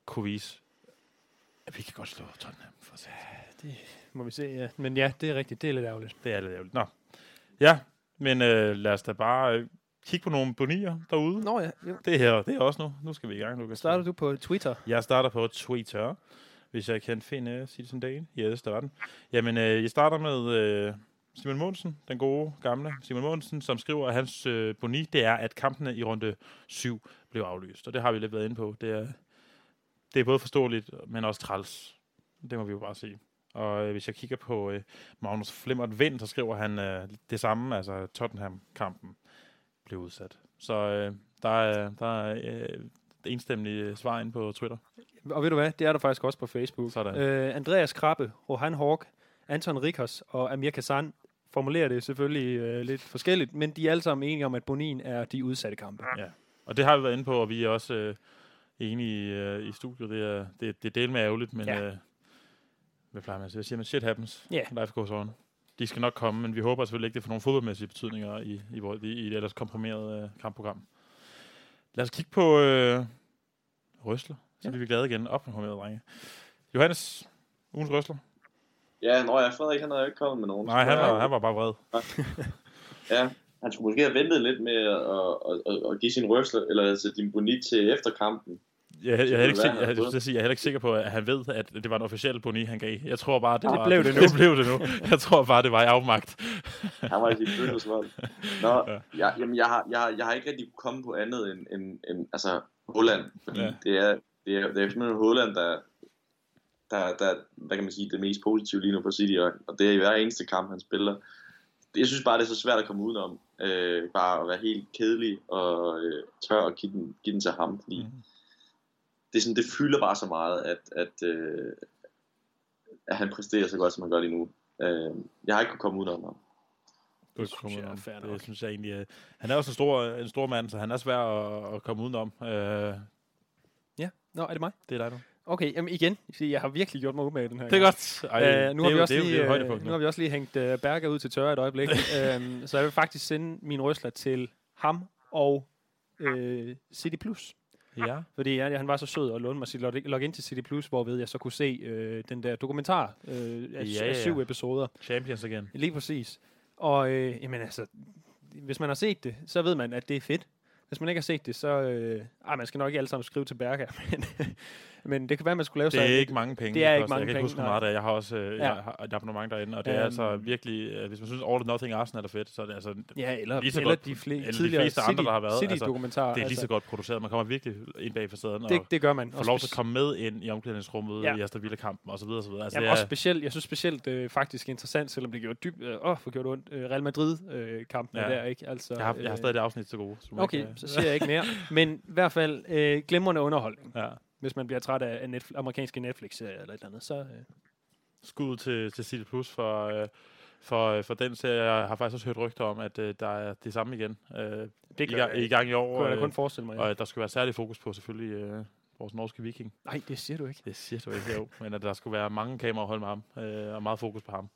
kunne vise, at vi kan godt slå Tottenham. For sig. Må vi se, ja. Men ja, det er rigtigt. Det er lidt ærgerligt. Det er lidt ærgerligt. Nå. Ja, men øh, lad os da bare øh, kigge på nogle bonier derude. Nå ja, jo. Det her, det er også nu. Nu skal vi i gang, Lukas. Starter du på Twitter? Jeg starter på Twitter, hvis jeg kan finde uh, Citizen Dane. Yes, der var den. Jamen, øh, jeg starter med øh, Simon Monsen, den gode gamle Simon Monsen, som skriver, at hans øh, boni, det er, at kampene i runde 7 blev aflyst. Og det har vi lidt været inde på. Det er, det er både forståeligt, men også træls. Det må vi jo bare sige. Og øh, hvis jeg kigger på øh, Magnus Flimmert Vind, så skriver han øh, det samme, altså Tottenham-kampen blev udsat. Så øh, der er, der er øh, enstemmige svar ind på Twitter. Og ved du hvad, det er der faktisk også på Facebook. Sådan. Øh, Andreas Krabbe, Rohan Hawk, Anton Rikos og Amir Kazan formulerer det selvfølgelig øh, lidt forskelligt, men de er alle sammen enige om, at Bonin er de udsatte kampe. Ja. Og det har vi været inde på, og vi er også øh, enige øh, i studiet. Det er, det, det er del med ærgerligt, men Ja. øh, hvad plejer man at sige? Siger man? Shit happens. Ja. Life goes on. De skal nok komme, men vi håber selvfølgelig ikke, det får nogle fodboldmæssige betydninger i, i, i, i et ellers komprimeret øh, kampprogram. Lad os kigge på øh, Røsler. Så Ja. bliver vi glade igen. Op med drenge. Johannes, ugens Røsler. Ja, nå ja, Frederik han havde jo ikke kommet med nogen. Nej, han jeg- var, han var bare vred. Ja, han skulle måske have ventet lidt med at, at, at, at give sin rørsler, eller altså din bonit til efter kampen. Jeg, jeg, jeg, er ikke jeg, jeg, jeg, sige, jeg er heller ikke sikker på, at han ved, at det var en officiel boni, han gav. Jeg tror bare, det, Det var, blev det nu. det blev det nu. Jeg tror bare, det var i afmagt. Han var i sit følelsesvold. Nå, Ja. ja. jeg, jamen, jeg, har, jeg, har, jeg har ikke rigtig kunne komme på andet end, end, end altså, Holland. Fordi Ja. ja. det, er, det, er, det er simpelthen Holland, der, der, der, hvad kan man sige, det mest positive lige nu på City, og, og det er i hver eneste kamp, han spiller. Jeg synes bare, det er så svært at komme udenom. Øh, bare at være helt kedelig og øh, tør at give den, give den til ham, fordi mm. Det, er sådan, det fylder bare så meget, at, at, øh, at han præsterer så godt, som han gør lige nu. Øh, jeg har ikke kunnet komme udenom ham. Du Det synes jeg er fair nok. Det synes jeg egentlig. øh, Han er også en stor, en stor mand, så han er svær at, at komme udenom. Øh, Ja, nå, er det mig? det er dig nu. Okay, jamen igen, fordi jeg har virkelig gjort mig umage den her Det er gang. godt. Ej, Øh, nu, har vi jo- også det lige, øh, højdepunkt nu nu. har vi også lige hængt øh, Berger ud til tørre et øjeblik. øhm, så jeg vil faktisk sende min røsler til ham og øh, City Plus. Ja. Fordi ja, han var så sød at låne mig sit log- login til City Plus, hvorved jeg så kunne se øh, den der dokumentar øh, af, ja. ja. af syv episoder. Champions igen. Lige præcis. Og øh, jamen altså, hvis man har set det, så ved man, at det er fedt. Hvis man ikke har set det, så... Øh, ej, man skal nok ikke alle sammen skrive til Berger, men, men det kan være, man skulle lave Det er ikke mange penge. Det er ikke mange jeg kan ikke penge, huske, hvor meget det er. Jeg har også øh, Ja. jeg har et abonnement derinde, og det er Øhm. altså virkelig... Øh, hvis man synes, All or Nothing Arsenal er fedt, så er det altså... Ja, eller, Lige så eller godt- de, fle- eller de fleste andre, der har været, altså, City-dokumentarer. Det er lige så godt produceret. Man kommer virkelig ind bag facaden og det, det gør man. får Og lov til at komme med ind i omklædningsrummet Ja. i Aston Villa-kampen og så videre, og så videre. Altså, Jamen, det også er, specielt, jeg synes specielt øh, faktisk interessant, selvom det gjorde dybt, øh, åh, for gjort ondt, øh, Real Madrid-kampen Ja. øh, der, ikke? Altså, jeg, har, jeg har øh, stadig det afsnit til gode. Okay, øh, så siger jeg ikke mere. Men i hvert fald øh, glimrende underholdning. Ja. Hvis man bliver træt af Netflix, amerikanske Netflix-serier eller et eller andet, så... Øh, Skud til, til City Plus for, øh, for, øh, for den serie. Jeg har faktisk også hørt rygter om, at øh, der er det samme igen. Øh, det i, gør i ikke. gang i år. kunne jeg øh, kun forestille mig. Ja. og der skal være særlig fokus på selvfølgelig øh, vores norske viking. Nej, det siger du ikke. Det siger du ikke, jo. Men at der skulle være mange kamerahold med ham, øh, og meget fokus på ham.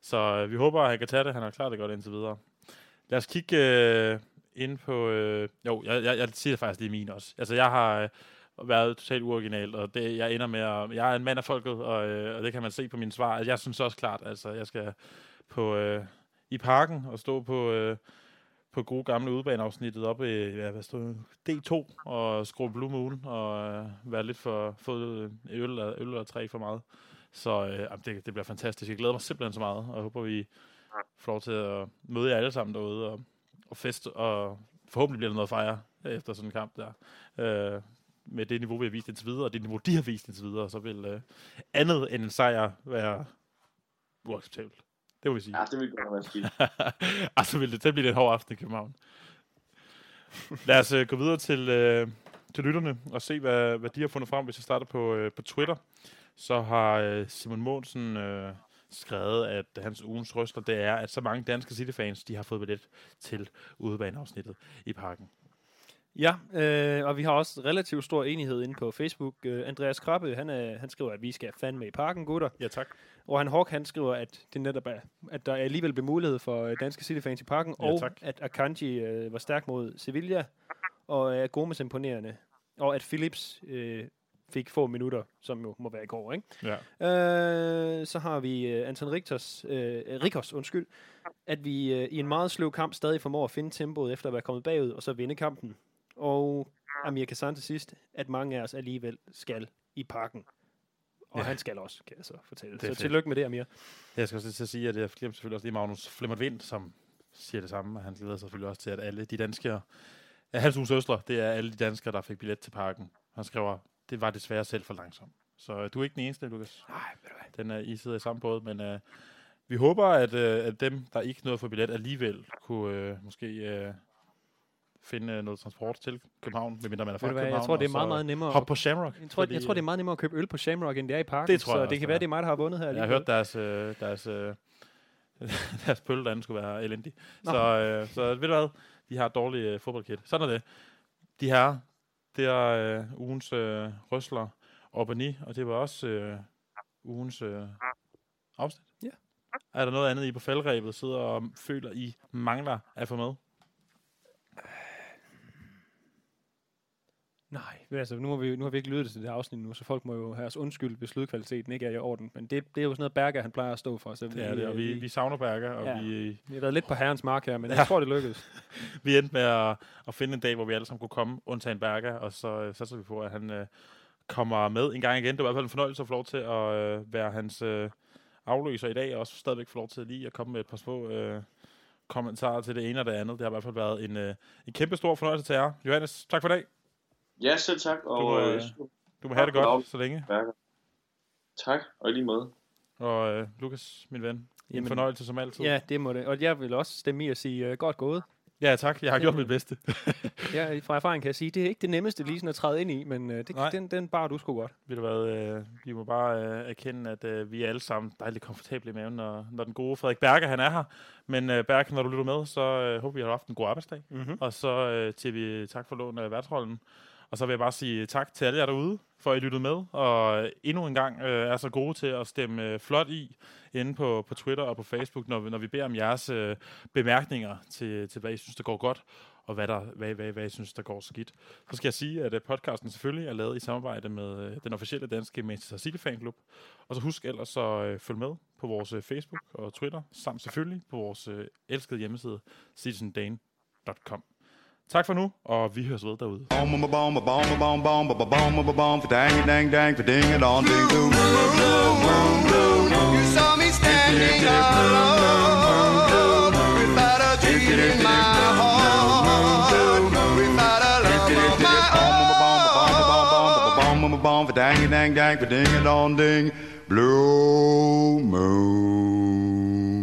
Så øh, vi håber, at han kan tage det. Han har klaret det godt indtil videre. Lad os kigge øh, ind på... Øh, jo, jeg, jeg, jeg siger faktisk, er min også. Altså, jeg har øh, været totalt uoriginalt, og det, jeg ender med at... Jeg er en mand af folket, og, øh, og det kan man se på mine svar. Altså, Jeg synes også klart, altså, jeg skal på, øh, i parken og stå på... Øh, på gode gamle udbaneafsnittet op i ja, hvad stod. D2 og skrue Blue Moon og øh, være lidt for fået øh, øl eller, øl eller tre for meget. Så øh, jamen, det, det bliver fantastisk. Jeg glæder mig simpelthen så meget, og jeg håber, vi får lov til at møde jer alle sammen derude og, og feste, og forhåbentlig bliver der noget at fejre efter sådan en kamp der. Øh, med det niveau, vi har vist indtil videre, og det niveau, de har vist indtil videre, så vil øh, andet end en sejr være uacceptabelt. Det må vi sige. Ja, det vil godt være skidt. altså, vil det, det bliver en hård aften i København. Lad os uh, gå videre til, uh, til lytterne og se, hvad, hvad de har fundet frem. Hvis jeg starter på, uh, på Twitter, så har uh, Simon Mogensen uh, skrevet, at hans ugens røster, det er, at så mange danske City-fans, de har fået billet til udebaneafsnittet i parken. Ja, øh, og vi har også relativt stor enighed inde på Facebook. Øh, Andreas Krabbe, han, er, han skriver, at vi skal fandme i parken, gutter. Ja, tak. Og han Hawk, han skriver, at det netop er, at der alligevel blev mulighed for øh, danske City-fans i parken, Ja, og tak. at Akanji øh, var stærk mod Sevilla, og er Gomes imponerende, og at Philips øh, fik få minutter, som jo må være i går, ikke? Ja. Øh, så har vi øh, Anton Richters, øh, Rikers, undskyld, at vi øh, i en meget sløv kamp stadig formår at finde tempoet efter at være kommet bagud, og så vinde kampen. Og Amir Kassan til sidst, at mange af os alligevel skal i parken. Og Ja. han skal også, kan jeg så fortælle. Det Så fedt. tillykke med det, Amir. Jeg skal også lige til at sige, at jeg glemte selvfølgelig også lige Magnus Flemmert Vind, som siger det samme, og han glæder sig selvfølgelig også til, at alle de danskere, ja, hans uges søstre, det er alle de danskere, der fik billet til parken. Han skriver, det var desværre selv for langsomt. Så øh, du er ikke den eneste, Lukas. Nej, ved du hvad. Den er, I sidder i samme båd, men øh, vi håber, at, øh, at dem, der ikke nåede at få billet, alligevel kunne øh, måske øh, finde øh, noget transport til København, medmindre man er fra København. jeg tror, det er meget, meget nemmere. Hop på Shamrock. jeg, tror, jeg tror, det er meget nemmere at købe øl på Shamrock, end det er i parken. Det tror jeg så også, det kan være, det er mig, der har vundet her. Jeg har hørt deres, øh, deres, øh, deres pølle derinde skulle være elendig. Nå. Så, øh, så ved du hvad? De har et dårligt øh, fodboldkit. Sådan er det. De her, det er øh, ugens øh, røsler op og ni, og det var også øh, ugens øh, afsnit. Ja. Er der noget andet, I på faldrebet sidder og føler, I mangler at få med? Nej, altså, nu har, vi, nu har vi ikke lyttet til det afsnit nu, så folk må jo have os undskyld, hvis lydkvaliteten ikke er i orden. Men det, det er jo sådan noget, Berger han plejer at stå for. Så Det er det, og vi, vi savner Berger, og Ja. vi, vi har været lidt på herrens mark her, men Ja. jeg tror, det lykkedes. vi endte med at, at finde en dag, hvor vi alle sammen kunne komme, undtagen Berger, og så øh, satser vi på, at han øh, kommer med en gang igen. Det var i hvert fald en fornøjelse at få lov til at øh, være hans øh, afløser i dag, og også stadigvæk få lov til lige at komme med et par små øh, kommentarer til det ene og det andet. Det har i hvert fald været en, øh, en kæmpe stor fornøjelse til jer. Johannes, tak for i dag. Ja, selv tak. Og, Du må, øh, øh, Du må have det godt, så længe. Tak, og i lige måde. Og øh, Lukas, min ven, en Jamen, fornøjelse som altid. Ja, det må det. Og jeg vil også stemme i at sige, uh, godt gået. ja, tak. Jeg har gjort mit bedste. Ja, fra erfaring kan jeg sige, det er ikke det nemmeste lige sådan at træde ind i, men uh, det, Nej. den, den bar du sgu godt. Ved du hvad, øh, vi må bare øh, erkende, at øh, vi er alle sammen dejligt komfortable i maven, når, når den gode Frederik Berger, han er her. Men øh, Berger, når du lytter med, så øh, håber vi, at du har haft en god arbejdsdag. Mm-hmm. Og så øh, til vi tak for lån af værtsrollen. Og så vil jeg bare sige tak til alle jer derude, for at I lyttede med. Og endnu en gang øh, er så gode til at stemme øh, flot i inde på, på Twitter og på Facebook, når når vi beder om jeres øh, bemærkninger til, til, hvad I synes, der går godt, og hvad, der, hvad, hvad, hvad I synes, der går skidt. Så skal jeg sige, at øh, podcasten selvfølgelig er lavet i samarbejde med øh, den officielle danske Manchester City Fanklub. Og så husk ellers så øh, følg med på vores øh, Facebook og Twitter, samt selvfølgelig på vores øh, elskede hjemmeside, citizendane.com. Tak for nu, og vi høres ved derude. You saw me. Dang, dang, dang, ding, on ding, blue moon.